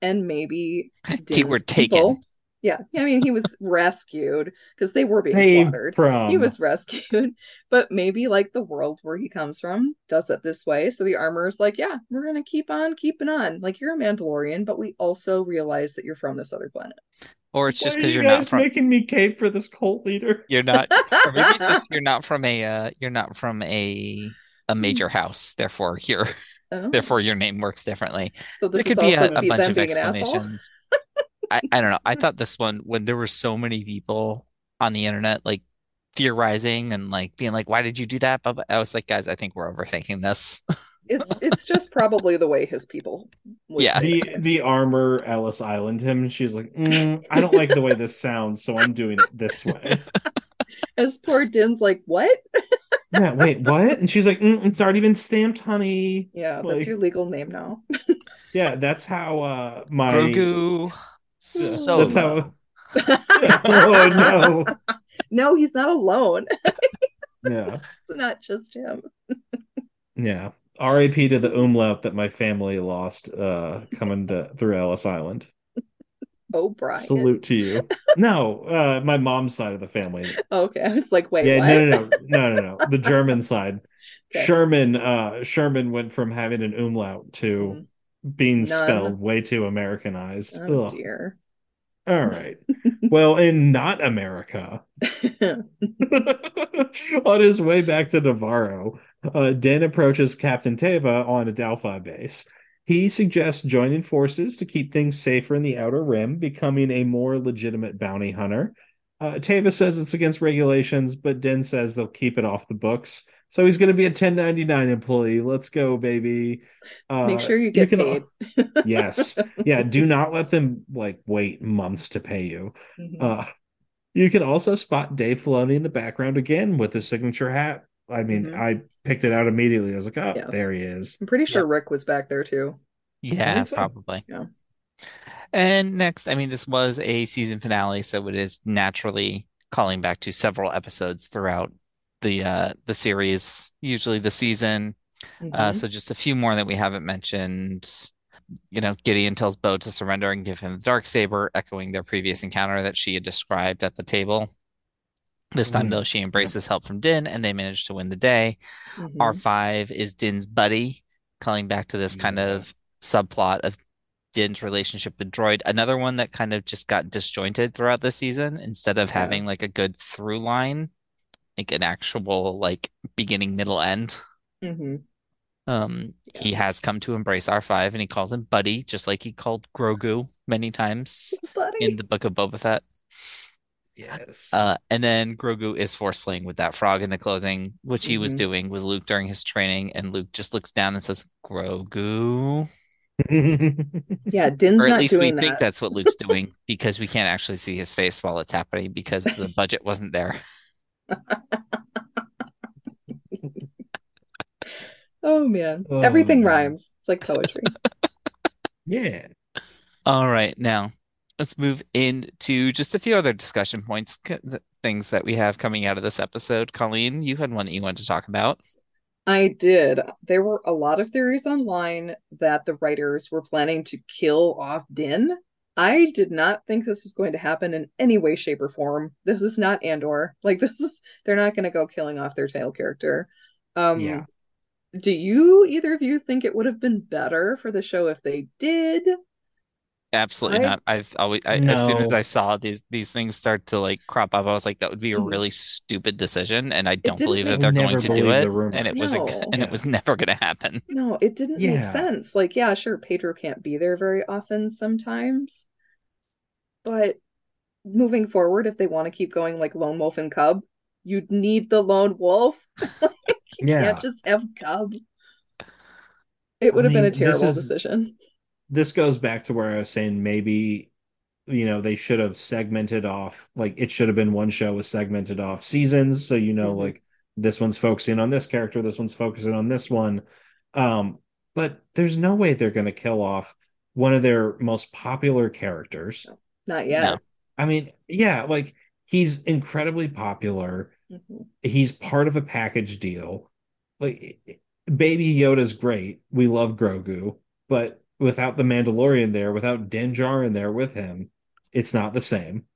[SPEAKER 1] and maybe
[SPEAKER 3] They were taken.
[SPEAKER 1] people- Yeah, I mean he was rescued because they were being
[SPEAKER 2] Saved
[SPEAKER 1] slaughtered.
[SPEAKER 2] from.
[SPEAKER 1] He was rescued, but maybe like the world where he comes from does it this way. So the armor is like, yeah, we're gonna keep on keeping on. Like you're a Mandalorian, but we also realize that you're from this other planet.
[SPEAKER 3] Or it's just
[SPEAKER 2] Why are
[SPEAKER 3] because
[SPEAKER 2] you
[SPEAKER 3] you're not from
[SPEAKER 2] making me cape for this cult leader?
[SPEAKER 3] you're not or maybe it's just you're not from a uh, you're not from a a major house, therefore your
[SPEAKER 1] Oh,
[SPEAKER 3] therefore your name works differently.
[SPEAKER 1] so
[SPEAKER 3] There
[SPEAKER 1] this
[SPEAKER 3] could
[SPEAKER 1] is
[SPEAKER 3] be a, a
[SPEAKER 1] be
[SPEAKER 3] bunch of
[SPEAKER 1] being an asshole.
[SPEAKER 3] explanations. I, I don't know. I thought this one when there were so many people on the internet like theorizing and like being like, why did you do that? But I was like, guys, I think we're overthinking this.
[SPEAKER 1] It's it's just probably the way his people would
[SPEAKER 3] Yeah.
[SPEAKER 2] The the armor Ellis Island him. She's like, "Mm, I don't like the way this sounds, so I'm doing it this way.
[SPEAKER 1] As poor Din's like, what?
[SPEAKER 2] Yeah, wait, what? And she's like, "Mm, it's already been stamped, honey.
[SPEAKER 1] Yeah, that's your legal name now.
[SPEAKER 2] Yeah, that's how uh my
[SPEAKER 3] Grogu
[SPEAKER 2] Yeah,
[SPEAKER 3] Solo.
[SPEAKER 2] that's how Oh no.
[SPEAKER 1] No, he's not alone.
[SPEAKER 2] Yeah.
[SPEAKER 1] It's not just him.
[SPEAKER 2] Yeah. RAP to the umlaut that my family lost uh coming to through Ellis Island.
[SPEAKER 1] Oh, O'Brien.
[SPEAKER 2] Salute to you. No, uh my mom's side of the family.
[SPEAKER 1] Okay, I was like, wait,
[SPEAKER 2] yeah,
[SPEAKER 1] what?
[SPEAKER 2] no, no, no, no, no, no. The German side.
[SPEAKER 1] Okay.
[SPEAKER 2] Sherman, uh, Sherman went from having an umlaut to being
[SPEAKER 1] None.
[SPEAKER 2] spelled way too Americanized.
[SPEAKER 1] Oh
[SPEAKER 2] Ugh.
[SPEAKER 1] dear.
[SPEAKER 2] All right. Well, in not America, on his way back to Nevarro, uh, Dan approaches Captain Teva on Adelphi base. He suggests joining forces to keep things safer in the Outer Rim, becoming a more legitimate bounty hunter. Uh, Teva says it's against regulations, but Din says they'll keep it off the books. So he's going to be a 1099 employee. Let's go, baby. Uh,
[SPEAKER 1] Make sure you get
[SPEAKER 2] can-
[SPEAKER 1] paid.
[SPEAKER 2] yes. Yeah. Do not let them like wait months to pay you.
[SPEAKER 1] Mhm.
[SPEAKER 2] Uh, you can also spot Dave Filoni in the background again with his signature hat. I mean,
[SPEAKER 1] Mhm.
[SPEAKER 2] I picked it out immediately. I was like, oh,
[SPEAKER 1] Yes.
[SPEAKER 2] there he is.
[SPEAKER 1] I'm pretty sure Rick was back there too.
[SPEAKER 3] Yeah,
[SPEAKER 2] so.
[SPEAKER 3] probably.
[SPEAKER 1] Yeah.
[SPEAKER 3] And next, I mean, this was a season finale, so it is naturally calling back to several episodes throughout the uh the series, usually the season. Uh,
[SPEAKER 1] Mhm.
[SPEAKER 3] so just a few more that we haven't mentioned. You know, Gideon tells Bo to surrender and give him the dark saber, echoing their previous encounter that she had described at the table. This time,
[SPEAKER 2] Mhm.
[SPEAKER 3] though, she embraces help from Din, and they manage to win the day.
[SPEAKER 1] Mhm.
[SPEAKER 3] R5 is Din's buddy, calling back to this kind of subplot of Din's relationship with Droid. Another one that kind of just got disjointed throughout the season instead of
[SPEAKER 1] Yeah.
[SPEAKER 3] having like a good through line, like an actual like beginning, middle, end.
[SPEAKER 1] Mhm.
[SPEAKER 3] Um, he has come to embrace R5 and he calls him buddy, just like he called Grogu many times
[SPEAKER 1] Buddy.
[SPEAKER 3] in the Book of Boba Fett.
[SPEAKER 2] Yes.
[SPEAKER 3] Uh, and then Grogu is force playing with that frog in the clothing, which he was
[SPEAKER 1] Mhm.
[SPEAKER 3] doing with Luke during his training. And Luke just looks down and says, Grogu.
[SPEAKER 1] Yeah, Din's
[SPEAKER 3] Or at
[SPEAKER 1] not
[SPEAKER 3] least we
[SPEAKER 1] doing
[SPEAKER 3] think that's what Luke's doing because we can't actually see his face while it's happening because the budget wasn't there.
[SPEAKER 1] Oh man.
[SPEAKER 2] Oh,
[SPEAKER 1] Everything
[SPEAKER 2] man.
[SPEAKER 1] rhymes. It's like poetry.
[SPEAKER 2] Yeah.
[SPEAKER 3] All right, now let's move into just a few other discussion points, things that we have coming out of this episode. Colleen, you had one that you wanted to talk about.
[SPEAKER 1] I did. There were a lot of theories online that the writers were planning to kill off Din. I did not think this was going to happen in any way, shape, or form. This is not Andor. Like this is they're not going to go killing off their title character. Um,
[SPEAKER 2] Yeah.
[SPEAKER 1] do you either of you think it would have been better for the show if they did?
[SPEAKER 3] Absolutely
[SPEAKER 1] I-
[SPEAKER 3] not. I've always, I, as soon as
[SPEAKER 2] No.
[SPEAKER 3] I saw these these things start to like crop up, I was like, that would be a
[SPEAKER 1] Mhm.
[SPEAKER 3] really stupid decision, and I don't believe that they're going to do it.
[SPEAKER 2] the.
[SPEAKER 3] And it was a,
[SPEAKER 1] No.
[SPEAKER 3] and it was never going to happen.
[SPEAKER 1] No, it didn't
[SPEAKER 2] Yeah.
[SPEAKER 1] make sense. Like, yeah, sure, Pedro can't be there very often sometimes, but moving forward, if they want to keep going like Lone Wolf and Cub, you'd need the lone wolf. You
[SPEAKER 2] Yeah.
[SPEAKER 1] can't just have Cub. It
[SPEAKER 2] I
[SPEAKER 1] would have been a
[SPEAKER 2] mean, this
[SPEAKER 1] terrible
[SPEAKER 2] is-
[SPEAKER 1] decision.
[SPEAKER 2] This goes back to where I was saying maybe, you know, they should have segmented off, like it should have been one show with segmented off seasons. So, you know,
[SPEAKER 1] Mhm.
[SPEAKER 2] like this one's focusing on this character, this one's focusing on this one. Um, but there's no way they're going to kill off one of their most popular characters.
[SPEAKER 1] Not yet.
[SPEAKER 2] I mean, yeah, like he's incredibly popular.
[SPEAKER 1] Mhm.
[SPEAKER 2] He's part of a package deal. Like Baby Yoda's great. We love Grogu, but without the Mandalorian there, without Din Djarin there with him, it's not the same.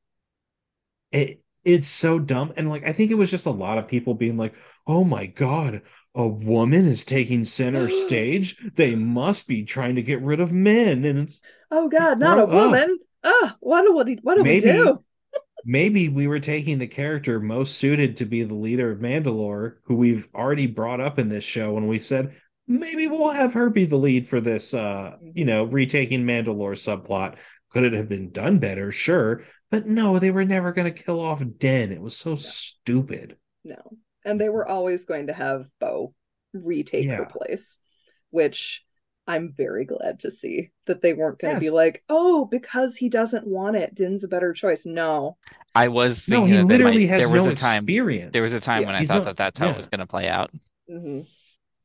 [SPEAKER 2] It it's so dumb, and like I think it was just a lot of people being like, "Oh my God, a woman is taking center stage. They must be trying to get rid of men." And it's
[SPEAKER 1] Oh God, not a woman. Ah, what do what do, what do we do?
[SPEAKER 2] maybe we were taking the character most suited to be the leader of Mandalore, who we've already brought up in this show, and we said maybe we'll have her be the lead for this uh you know retaking Mandalore subplot. Could it have been done better? Sure. But no, they were never going to kill off Din. It was so stupid.
[SPEAKER 1] No. And they were always going to have Bo retake her place, which I'm very glad to see that they weren't going to be like, oh, because he doesn't want it, Din's a better choice. No.
[SPEAKER 3] I was
[SPEAKER 2] No,
[SPEAKER 3] thinking
[SPEAKER 2] he
[SPEAKER 3] that they
[SPEAKER 2] literally
[SPEAKER 3] might,
[SPEAKER 2] has
[SPEAKER 3] there was
[SPEAKER 2] no
[SPEAKER 3] a time,
[SPEAKER 2] experience.
[SPEAKER 3] there was a time
[SPEAKER 1] Yeah,
[SPEAKER 3] when I
[SPEAKER 2] he's
[SPEAKER 3] thought
[SPEAKER 2] not-
[SPEAKER 3] that that's how
[SPEAKER 2] yeah.
[SPEAKER 3] it was going to play out.
[SPEAKER 1] hmm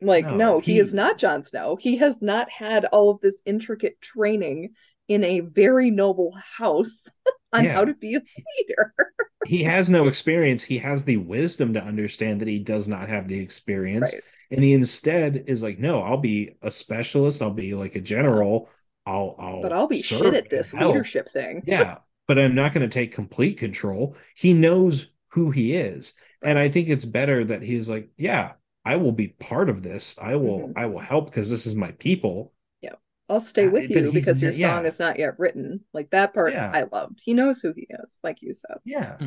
[SPEAKER 1] Like,
[SPEAKER 2] No,
[SPEAKER 1] no, he
[SPEAKER 2] he-
[SPEAKER 1] is not Jon Snow. He has not had all of this intricate training in a very noble house on
[SPEAKER 2] Yeah.
[SPEAKER 1] how to be a leader.
[SPEAKER 2] he has no experience. He has the wisdom to understand that he does not have the experience.
[SPEAKER 1] Right.
[SPEAKER 2] And he instead is like, no, I'll be a specialist. I'll be like a general. I'll, I'll,
[SPEAKER 1] But I'll be shit at this
[SPEAKER 2] help."
[SPEAKER 1] leadership thing.
[SPEAKER 2] Yeah, but I'm not going to take complete control. He knows who he is, and I think it's better that he's like, yeah, I will be part of this. I will,
[SPEAKER 1] Mhm.
[SPEAKER 2] I will help because this is my people. Yeah.
[SPEAKER 1] I'll stay with
[SPEAKER 2] but
[SPEAKER 1] you because your
[SPEAKER 2] yeah.
[SPEAKER 1] song is not yet written. Like that part
[SPEAKER 2] Yeah.
[SPEAKER 1] I loved. He knows who he is, like you said.
[SPEAKER 2] Yeah,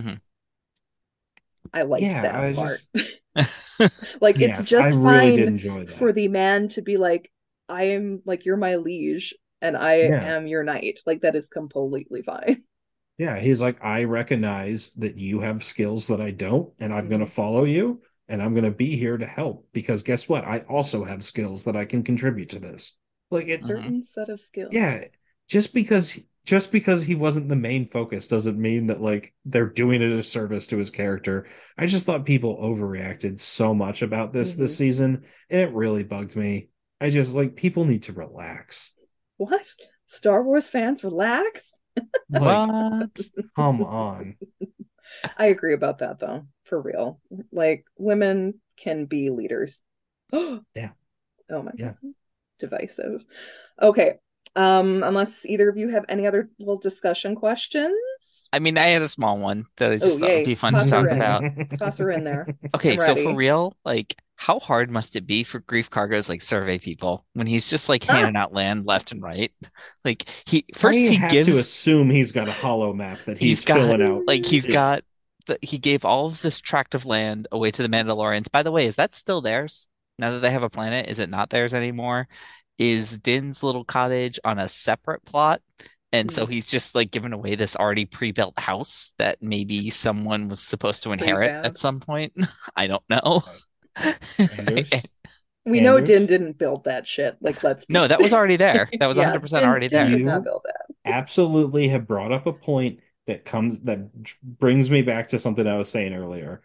[SPEAKER 1] I liked
[SPEAKER 2] yeah.
[SPEAKER 1] that
[SPEAKER 2] I
[SPEAKER 1] part.
[SPEAKER 2] just,
[SPEAKER 1] Like
[SPEAKER 2] yes,
[SPEAKER 1] it's just
[SPEAKER 2] I really
[SPEAKER 1] fine
[SPEAKER 2] did enjoy that.
[SPEAKER 1] for the man to be like, I am like you're my liege and I
[SPEAKER 2] Yeah.
[SPEAKER 1] am your knight. Like that is completely fine.
[SPEAKER 2] Yeah, he's like, I recognize that you have skills that I don't, and I'm going
[SPEAKER 1] Mm-hmm.
[SPEAKER 2] to follow you, and I'm going to be here to help because guess what? I also have skills that I can contribute to this. Like it,
[SPEAKER 3] Mhm.
[SPEAKER 1] Certain set of skills.
[SPEAKER 2] yeah, just because just because he wasn't the main focus doesn't mean that like they're doing a disservice to his character. I just thought people overreacted so much about this this
[SPEAKER 1] Mhm.
[SPEAKER 2] season, and it really bugged me. I just like people need to relax.
[SPEAKER 1] What? Star Wars fans relax?
[SPEAKER 2] Like,
[SPEAKER 3] What?
[SPEAKER 2] come on.
[SPEAKER 1] I agree about that though, for real. Like women can be leaders.
[SPEAKER 2] Yeah.
[SPEAKER 1] Oh my
[SPEAKER 2] Yeah.
[SPEAKER 1] God. Divisive. Okay. Um, unless either of you have any other little discussion questions,
[SPEAKER 3] I mean, I had a small one that I just
[SPEAKER 1] Oh,
[SPEAKER 3] thought
[SPEAKER 1] yay.
[SPEAKER 3] would be fun to talk
[SPEAKER 1] her in.
[SPEAKER 3] about.
[SPEAKER 1] toss her in there.
[SPEAKER 3] Okay,
[SPEAKER 1] I'm
[SPEAKER 3] so
[SPEAKER 1] ready.
[SPEAKER 3] for real, like, how hard must it be for Greef Karga's like survey people when he's just like
[SPEAKER 1] Ah.
[SPEAKER 3] handing out land left and right? Like he
[SPEAKER 2] First,
[SPEAKER 3] first
[SPEAKER 2] you
[SPEAKER 3] he
[SPEAKER 2] have
[SPEAKER 3] gives
[SPEAKER 2] to assume he's got a holo map that he's,
[SPEAKER 3] He's got-
[SPEAKER 2] filling out.
[SPEAKER 3] like he's got the, he gave all of this tract of land away to the Mandalorians. By the way, is that still theirs? Now that they have a planet, is it not theirs anymore? Is Din's little cottage on a separate plot? And so
[SPEAKER 1] Hmm.
[SPEAKER 3] he's just like giving away this already pre-built house that maybe someone was supposed to inherit at some point. I don't know.
[SPEAKER 2] Anders?
[SPEAKER 1] We know
[SPEAKER 2] Anders?
[SPEAKER 1] Din didn't build that shit. Like, let's
[SPEAKER 3] No, that was already there. That was
[SPEAKER 1] Yeah,
[SPEAKER 3] 100% already
[SPEAKER 1] Din
[SPEAKER 3] there.
[SPEAKER 1] did not
[SPEAKER 2] You-
[SPEAKER 1] build that.
[SPEAKER 2] absolutely have brought up a point that comes that brings me back to something I was saying earlier.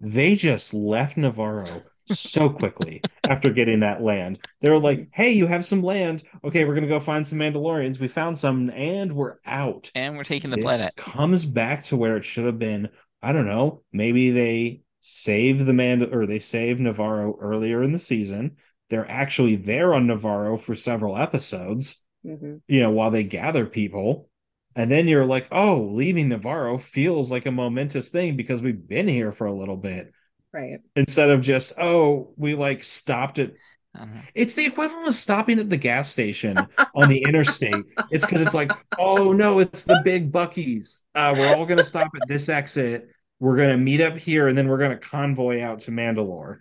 [SPEAKER 2] They just left Nevarro so quickly after getting that land. They were like, "Hey, you have some land. Okay, we're gonna go find some Mandalorians. We found some, and we're out."
[SPEAKER 3] And we're taking the
[SPEAKER 2] this
[SPEAKER 3] planet.
[SPEAKER 2] comes back to where it should have been. I don't know. Maybe they save the man or they save Nevarro earlier in the season. They're actually there on Nevarro for several episodes,
[SPEAKER 1] hmm
[SPEAKER 2] you know, while they gather people. And then you're like, oh, leaving Nevarro feels like a momentous thing because we've been here for a little bit
[SPEAKER 1] Right.
[SPEAKER 2] instead of just, oh, we like stopped at
[SPEAKER 3] I don't
[SPEAKER 2] it's the equivalent of stopping at the gas station on the interstate. It's because it's like, oh no, it's the big Buc-ee's. Uh, we're all gonna stop at this exit. We're gonna meet up here, and then we're gonna convoy out to Mandalore.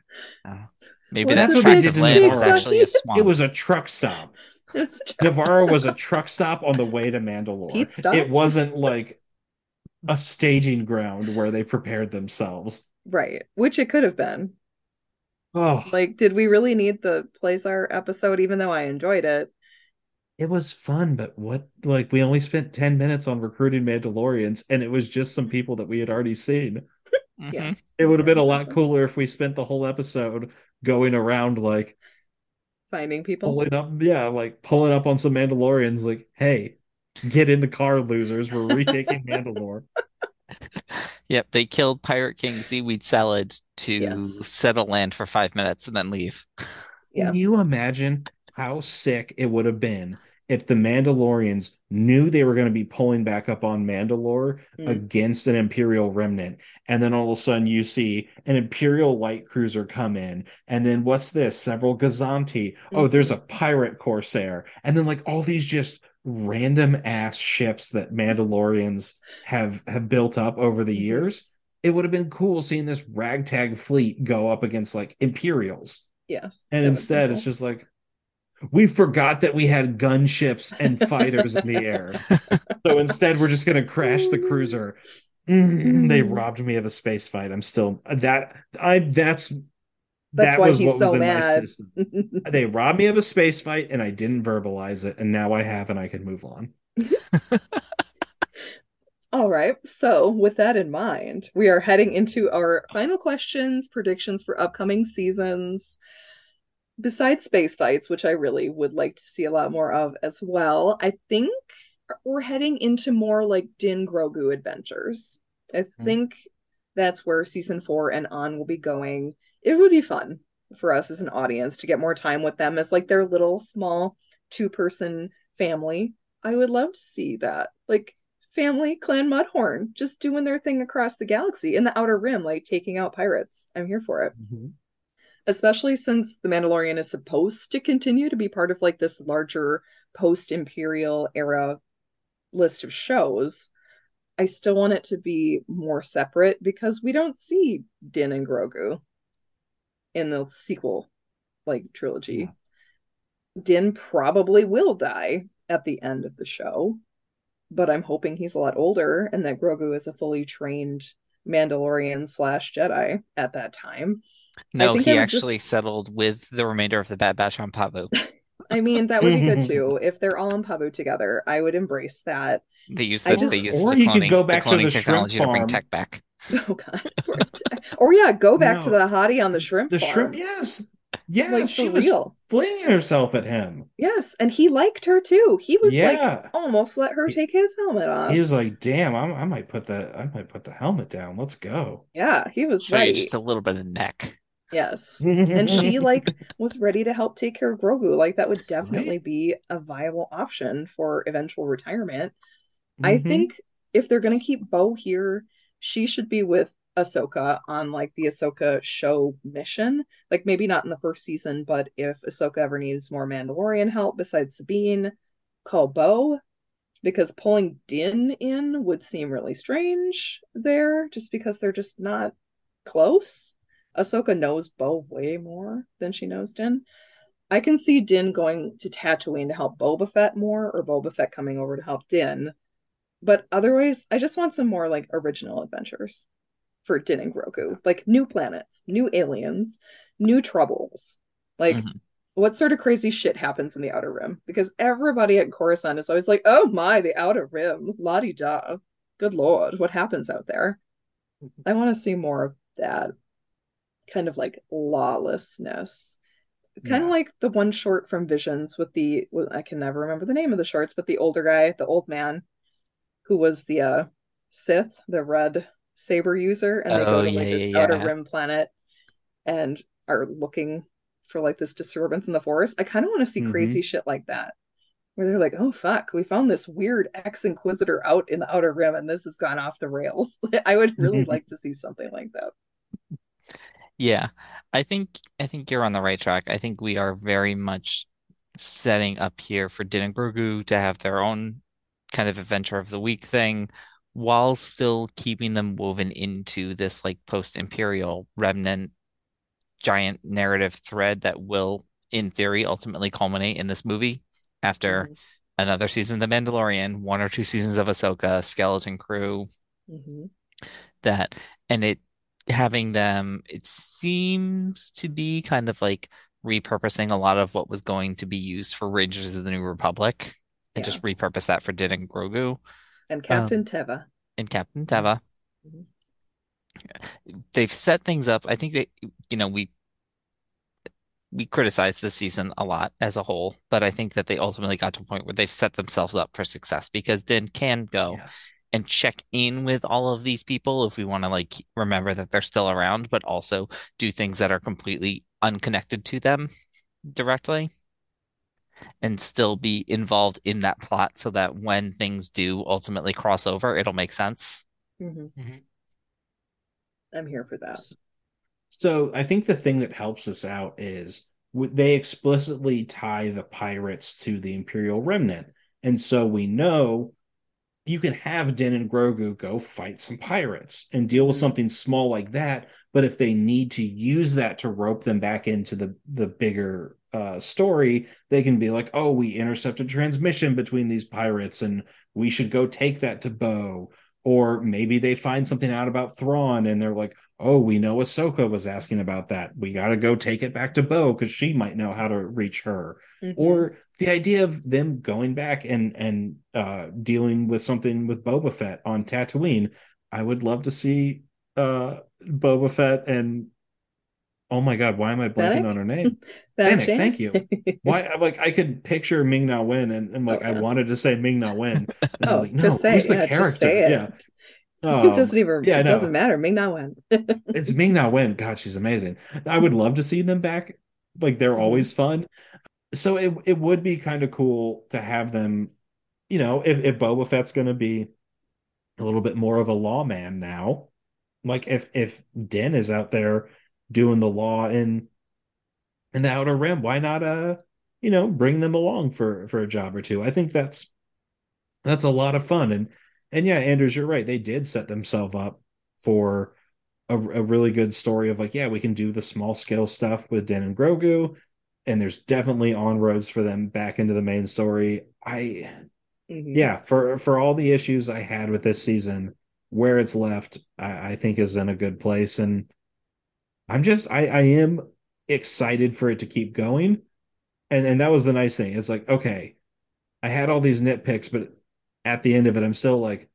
[SPEAKER 3] Maybe
[SPEAKER 1] What's
[SPEAKER 3] that's
[SPEAKER 2] the
[SPEAKER 3] tract
[SPEAKER 2] big
[SPEAKER 3] of land was
[SPEAKER 2] Nevarro?
[SPEAKER 3] actually a swamp.
[SPEAKER 2] It was a truck stop. Nevarro was a truck stop on the way to Mandalore. It wasn't like a staging ground where they prepared themselves.
[SPEAKER 1] Right. Which it could have been.
[SPEAKER 2] Oh,
[SPEAKER 1] Like, did we really need the Plazir episode, even though I enjoyed it?
[SPEAKER 2] it was fun, but what like we only spent 10 minutes on recruiting Mandalorians, and it was just some people that we had already seen.
[SPEAKER 1] Yeah.
[SPEAKER 2] It would have been a lot cooler if we spent the whole episode going around like
[SPEAKER 1] Finding people.
[SPEAKER 2] pulling up, yeah, like pulling up on some Mandalorians, like, hey, get in the car, losers. We're retaking Mandalore.
[SPEAKER 3] Yep, they killed Pirate King Seaweed Salad to
[SPEAKER 1] Yes.
[SPEAKER 3] settle land for five minutes and then leave.
[SPEAKER 1] Yeah.
[SPEAKER 2] Can you imagine how sick it would have been if the Mandalorians knew they were going to be pulling back up on Mandalore
[SPEAKER 1] Mm.
[SPEAKER 2] against an Imperial remnant, and then all of a sudden you see an Imperial light cruiser come in, and then what's this? Several Gozanti. Oh,
[SPEAKER 1] Mhm.
[SPEAKER 2] there's a pirate corsair, and then like all these just random ass ships that Mandalorians have have built up over the
[SPEAKER 1] Mhm.
[SPEAKER 2] years. It would have been cool seeing this ragtag fleet go up against like Imperials.
[SPEAKER 1] Yes.
[SPEAKER 2] And
[SPEAKER 1] that would be
[SPEAKER 2] instead, it's just like, we forgot that we had gunships and fighters in the air. So instead, we're just going to crash the cruiser. Mm, they
[SPEAKER 1] Mm.
[SPEAKER 2] robbed me of a space fight. I'm still that I that's
[SPEAKER 1] That's
[SPEAKER 2] that was what was
[SPEAKER 1] so
[SPEAKER 2] in my system. They robbed me of a space fight and I didn't verbalize it, and now I have and I can move on.
[SPEAKER 1] All right. So, with that in mind, we are heading into our final questions, predictions for upcoming seasons. Besides space fights, which I really would like to see a lot more of as well, I think we're heading into more like Din Grogu adventures. I hmm. think that's where season four and on will be going. It would be fun for us as an audience to get more time with them as like their little small two-person family. I would love to see that. Like family clan Mudhorn just doing their thing across the galaxy in the outer rim, like taking out pirates. I'm here for it. Mm-hmm. Especially since The Mandalorian is supposed to continue to be part of like this larger post-imperial era list of shows. I still want it to be more separate because we don't see Din and Grogu in the sequel like trilogy. Din probably will die at the end of the show, but I'm hoping he's a lot older and that Grogu is a fully trained Mandalorian slash Jedi at that time.
[SPEAKER 3] No, he actually
[SPEAKER 1] just-
[SPEAKER 3] settled with the remainder of the Bad Batch on Pabu.
[SPEAKER 1] I mean, that would be good too. If they're all in Pabu together, I would embrace that.
[SPEAKER 3] They
[SPEAKER 1] use
[SPEAKER 3] the
[SPEAKER 1] just-
[SPEAKER 3] they use
[SPEAKER 2] Or
[SPEAKER 3] the
[SPEAKER 2] you could
[SPEAKER 3] cloning,
[SPEAKER 2] go back to the shrimp
[SPEAKER 3] technology to bring tech back.
[SPEAKER 1] Oh God. Or yeah, go back to the hottie on the shrimp
[SPEAKER 2] The
[SPEAKER 1] farm.
[SPEAKER 2] shrimp, yes, yeah,
[SPEAKER 1] Like
[SPEAKER 2] she was
[SPEAKER 1] real.
[SPEAKER 2] flinging herself at him.
[SPEAKER 1] Yes, and he liked her too. He was like almost let her take his helmet off.
[SPEAKER 2] he was like, "Damn, I'm, I might put the I might put the helmet down. Let's go."
[SPEAKER 1] Yeah, he was
[SPEAKER 3] Show
[SPEAKER 1] right.
[SPEAKER 3] just a little bit of neck.
[SPEAKER 1] Yes. And she like was ready to help take care of Grogu. Like that would definitely
[SPEAKER 2] Right.
[SPEAKER 1] be a viable option for eventual retirement. I
[SPEAKER 2] Mhm.
[SPEAKER 1] think if they're gonna keep Bo here, she should be with Ahsoka on like the Ahsoka show mission. Like maybe not in the first season, but if Ahsoka ever needs more Mandalorian help besides Sabine, call Bo. Because pulling Din in would seem really strange there, just because they're just not close. Ahsoka knows Bo way more than she knows Din. I can see Din going to Tatooine to help Boba Fett more, or Boba Fett coming over to help Din. But otherwise, I just want some more like original adventures for Din and Grogu. Like new planets, new aliens, new troubles. Like
[SPEAKER 3] Mhm.
[SPEAKER 1] what sort of crazy shit happens in the Outer Rim? Because everybody at Coruscant is always like, oh my, the Outer Rim, la di da. Good lord, what happens out there? I want to see more of that. Kind of like lawlessness. Kind of like the one short from Visions with the well, I can never remember the name of the shorts, but the older guy, the old man who was the uh Sith, the red saber user, and they
[SPEAKER 3] Oh
[SPEAKER 1] go to
[SPEAKER 3] yeah,
[SPEAKER 1] like this
[SPEAKER 3] yeah,
[SPEAKER 1] outer rim planet and are looking for like this disturbance in the forest. I kind of want to see
[SPEAKER 2] Mhm.
[SPEAKER 1] crazy shit like that. Where they're like, oh fuck, we found this weird ex-Inquisitor out in the outer rim and this has gone off the rails. I would really like to see something like that.
[SPEAKER 3] Yeah. I think I think you're on the right track. I think we are very much setting up here for Din and Grogu to have their own kind of adventure of the week thing while still keeping them woven into this like post-Imperial remnant giant narrative thread that will, in theory, ultimately culminate in this movie after
[SPEAKER 1] Mhm.
[SPEAKER 3] another season of The Mandalorian, one or two seasons of Ahsoka, Skeleton Crew,
[SPEAKER 1] Mhm.
[SPEAKER 3] that and it having them it seems to be kind of like repurposing a lot of what was going to be used for Rangers of the New Republic and
[SPEAKER 1] Yeah.
[SPEAKER 3] just repurpose that for Din and Grogu
[SPEAKER 1] And Captain
[SPEAKER 3] Um,
[SPEAKER 1] Teva.
[SPEAKER 3] and Captain Teva.
[SPEAKER 1] Mhm.
[SPEAKER 3] They've set things up. I think that you know we we criticized this season a lot as a whole, but I think that they ultimately got to a point where they've set themselves up for success because Din can go
[SPEAKER 2] Yes.
[SPEAKER 3] And check in with all of these people if we want to like remember that they're still around, but also do things that are completely unconnected to them directly and still be involved in that plot so that when things do ultimately cross over, it'll make sense.
[SPEAKER 1] Mhm.
[SPEAKER 2] Mhm.
[SPEAKER 1] I'm here for that.
[SPEAKER 2] So I think the thing that helps us out is they explicitly tie the pirates to the Imperial Remnant. And so we know you can have Din and Grogu go fight some pirates and deal with
[SPEAKER 1] Mhm.
[SPEAKER 2] something small like that. But if they need to use that to rope them back into the, the bigger uh, story, they can be like, oh, we intercepted transmission between these pirates and we should go take that to Bo. Or maybe they find something out about Thrawn and they're like, oh, we know Ahsoka was asking about that. We got to go take it back to Bo because she might know how to reach her.
[SPEAKER 1] Mhm.
[SPEAKER 2] Or the idea of them going back and and uh, dealing with something with Boba Fett on Tatooine. I would love to see uh, Boba Fett and oh my god, why am I blanking
[SPEAKER 1] Fennec?
[SPEAKER 2] on her name?
[SPEAKER 1] Fennec
[SPEAKER 2] Fennec, thank you. Why? Like I could picture Ming Na Wen and, and like
[SPEAKER 1] Oh,
[SPEAKER 2] I wanted to say Ming Na Wen, and
[SPEAKER 1] Oh,
[SPEAKER 2] like, no,
[SPEAKER 1] just say
[SPEAKER 2] who's
[SPEAKER 1] it.
[SPEAKER 2] the
[SPEAKER 1] Yeah, just
[SPEAKER 2] character?
[SPEAKER 1] say it.
[SPEAKER 2] Yeah,
[SPEAKER 1] it
[SPEAKER 2] um,
[SPEAKER 1] doesn't even
[SPEAKER 2] yeah,
[SPEAKER 1] it
[SPEAKER 2] no.
[SPEAKER 1] doesn't matter. Ming Na Wen.
[SPEAKER 2] it's Ming Na Wen. God, she's amazing. I would love to see them back. Like they're
[SPEAKER 1] Mhm.
[SPEAKER 2] always fun. So it it would be kind of cool to have them, you know, if if Boba Fett's going to be a little bit more of a lawman now, like if if Din is out there doing the law in in the Outer Rim, why not uh, you know, bring them along for for a job or two? I think that's that's a lot of fun. And and yeah, Anders, you're right. They did set themselves up for a, a really good story of like, yeah, we can do the small scale stuff with Din and Grogu, and there's definitely on roads for them back into the main story. I
[SPEAKER 1] Mhm.
[SPEAKER 2] yeah, for for all the issues I had with this season, where it's left, I, I think is in a good place. And I'm just I, I am excited for it to keep going. And and that was the nice thing. It's like, okay, I had all these nitpicks, but at the end of it, I'm still like,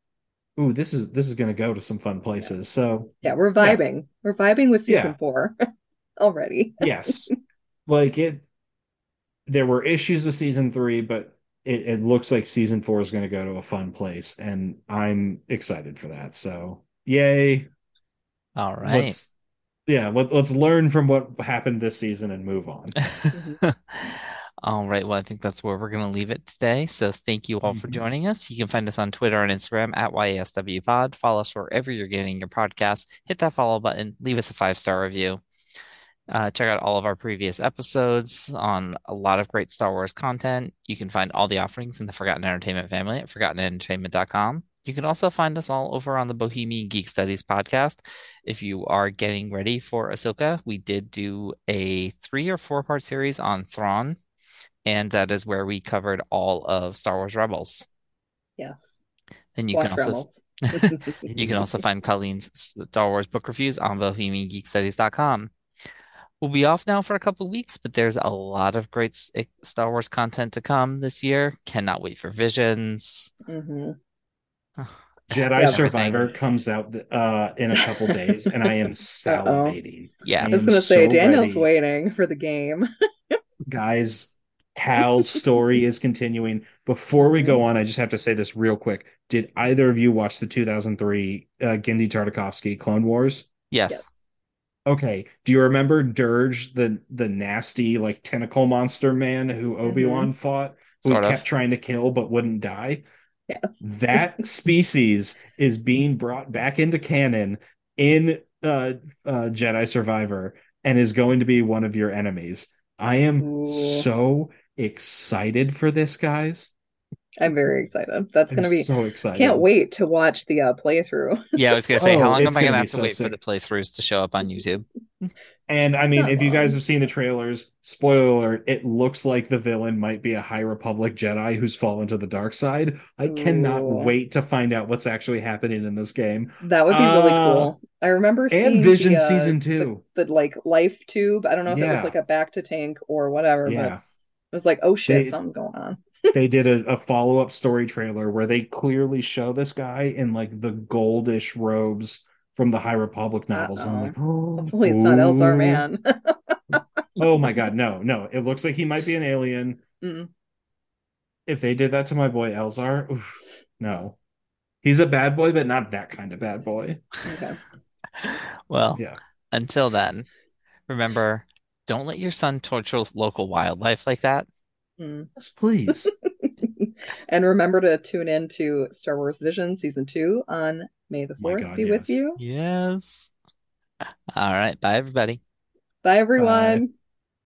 [SPEAKER 2] ooh, this is this is gonna go to some fun places. So
[SPEAKER 1] Yeah, we're
[SPEAKER 2] Yeah.
[SPEAKER 1] vibing. We're vibing with season
[SPEAKER 2] Yeah.
[SPEAKER 1] four already.
[SPEAKER 2] yes. Like it there were issues with season three, but it, it looks like season four is gonna go to a fun place, and I'm excited for that. So yay.
[SPEAKER 3] All right.
[SPEAKER 2] Let's yeah, let, let's learn from what happened this season and move on.
[SPEAKER 3] All right. Well, I think that's where we're going to leave it today. So thank you all for
[SPEAKER 2] Mhm.
[SPEAKER 3] joining us. You can find us on Twitter and Instagram at YASWPod. Follow us wherever you're getting your podcasts. Hit that follow button. Leave us a five star review. Uh, check out all of our previous episodes on a lot of great Star Wars content. You can find all the offerings in the Forgotten Entertainment family at ForgottenEntertainment.com. You can also find us all over on the Bohemian Geek Studies podcast. If you are getting ready for Ahsoka, we did do a three or four part series on Thrawn, and that is where we covered all of Star Wars Rebels.
[SPEAKER 1] Yes.
[SPEAKER 3] And you
[SPEAKER 1] Watch
[SPEAKER 3] can also
[SPEAKER 1] Remmels.
[SPEAKER 3] you can also find Colleen's Star Wars book reviews on BohemianGeekStudies.com. We'll be off now for a couple of weeks, but there's a lot of great Star Wars content to come this year. Cannot wait for Visions.
[SPEAKER 1] hmm
[SPEAKER 2] Jedi
[SPEAKER 1] Yeah.
[SPEAKER 2] Survivor comes out uh, in a couple days, and I am salivating.
[SPEAKER 3] Yeah.
[SPEAKER 1] I was gonna say
[SPEAKER 2] so
[SPEAKER 1] Daniel's
[SPEAKER 2] ready.
[SPEAKER 1] waiting for the game.
[SPEAKER 2] Guys, Cal's story is continuing. Before we go on, I just have to say this real quick. Did either of you watch the 2003 uh, Genndy Tartakovsky Clone Wars?
[SPEAKER 3] Yes.
[SPEAKER 2] Okay. Do you remember Dirge, the the nasty like tentacle monster man who Obi-Wan fought, who
[SPEAKER 3] Sort
[SPEAKER 2] he
[SPEAKER 3] of.
[SPEAKER 2] kept trying to kill but wouldn't die?
[SPEAKER 1] Yes.
[SPEAKER 2] That species is being brought back into canon in uh, uh, Jedi Survivor and is going to be one of your enemies. I am
[SPEAKER 1] Ooh.
[SPEAKER 2] so excited for this, guys.
[SPEAKER 1] I'm very excited. That's
[SPEAKER 2] I'm
[SPEAKER 1] gonna be.
[SPEAKER 2] so excited.
[SPEAKER 1] Can't wait to watch the uh, playthrough.
[SPEAKER 3] Yeah, I was gonna say, how
[SPEAKER 2] Oh,
[SPEAKER 3] long am I
[SPEAKER 2] gonna
[SPEAKER 3] gonna
[SPEAKER 2] be
[SPEAKER 3] have to
[SPEAKER 2] so
[SPEAKER 3] wait for the playthroughs to show up on YouTube?
[SPEAKER 2] And I mean,
[SPEAKER 1] Not
[SPEAKER 2] if you guys have seen the trailers, spoiler alert, it looks like the villain might be a High Republic Jedi who's fallen to the dark side. I cannot wait to find out what's actually happening in this game.
[SPEAKER 1] That would be really
[SPEAKER 2] Uh,
[SPEAKER 1] cool. I remember seeing
[SPEAKER 2] And Vision
[SPEAKER 1] the, uh,
[SPEAKER 2] Season 2.
[SPEAKER 1] the like life tube. I don't know if it was like a bacta tank or whatever, but
[SPEAKER 2] Yeah.
[SPEAKER 1] it was like, oh shit,
[SPEAKER 2] They-
[SPEAKER 1] something's going on.
[SPEAKER 2] They did a, a follow-up story trailer where they clearly show this guy in like the goldish robes from the High Republic novels. And I'm like, oh,
[SPEAKER 1] Hopefully it's not Elzar. Man.
[SPEAKER 2] Oh my god, no, no. It looks like he might be an alien.
[SPEAKER 1] Mm.
[SPEAKER 2] If they did that to my boy Elzar, oof, no. He's a bad boy, but not that kind of bad boy.
[SPEAKER 1] Okay.
[SPEAKER 3] Well,
[SPEAKER 2] Yeah.
[SPEAKER 3] until then, remember, don't let your son torture local wildlife like that.
[SPEAKER 1] Mm.
[SPEAKER 2] Yes, please.
[SPEAKER 1] And remember to tune in to Star Wars Vision Season 2 on May the 4th
[SPEAKER 2] God,
[SPEAKER 1] be with you.
[SPEAKER 3] Yes. All right. Bye, everybody.
[SPEAKER 1] Bye, everyone.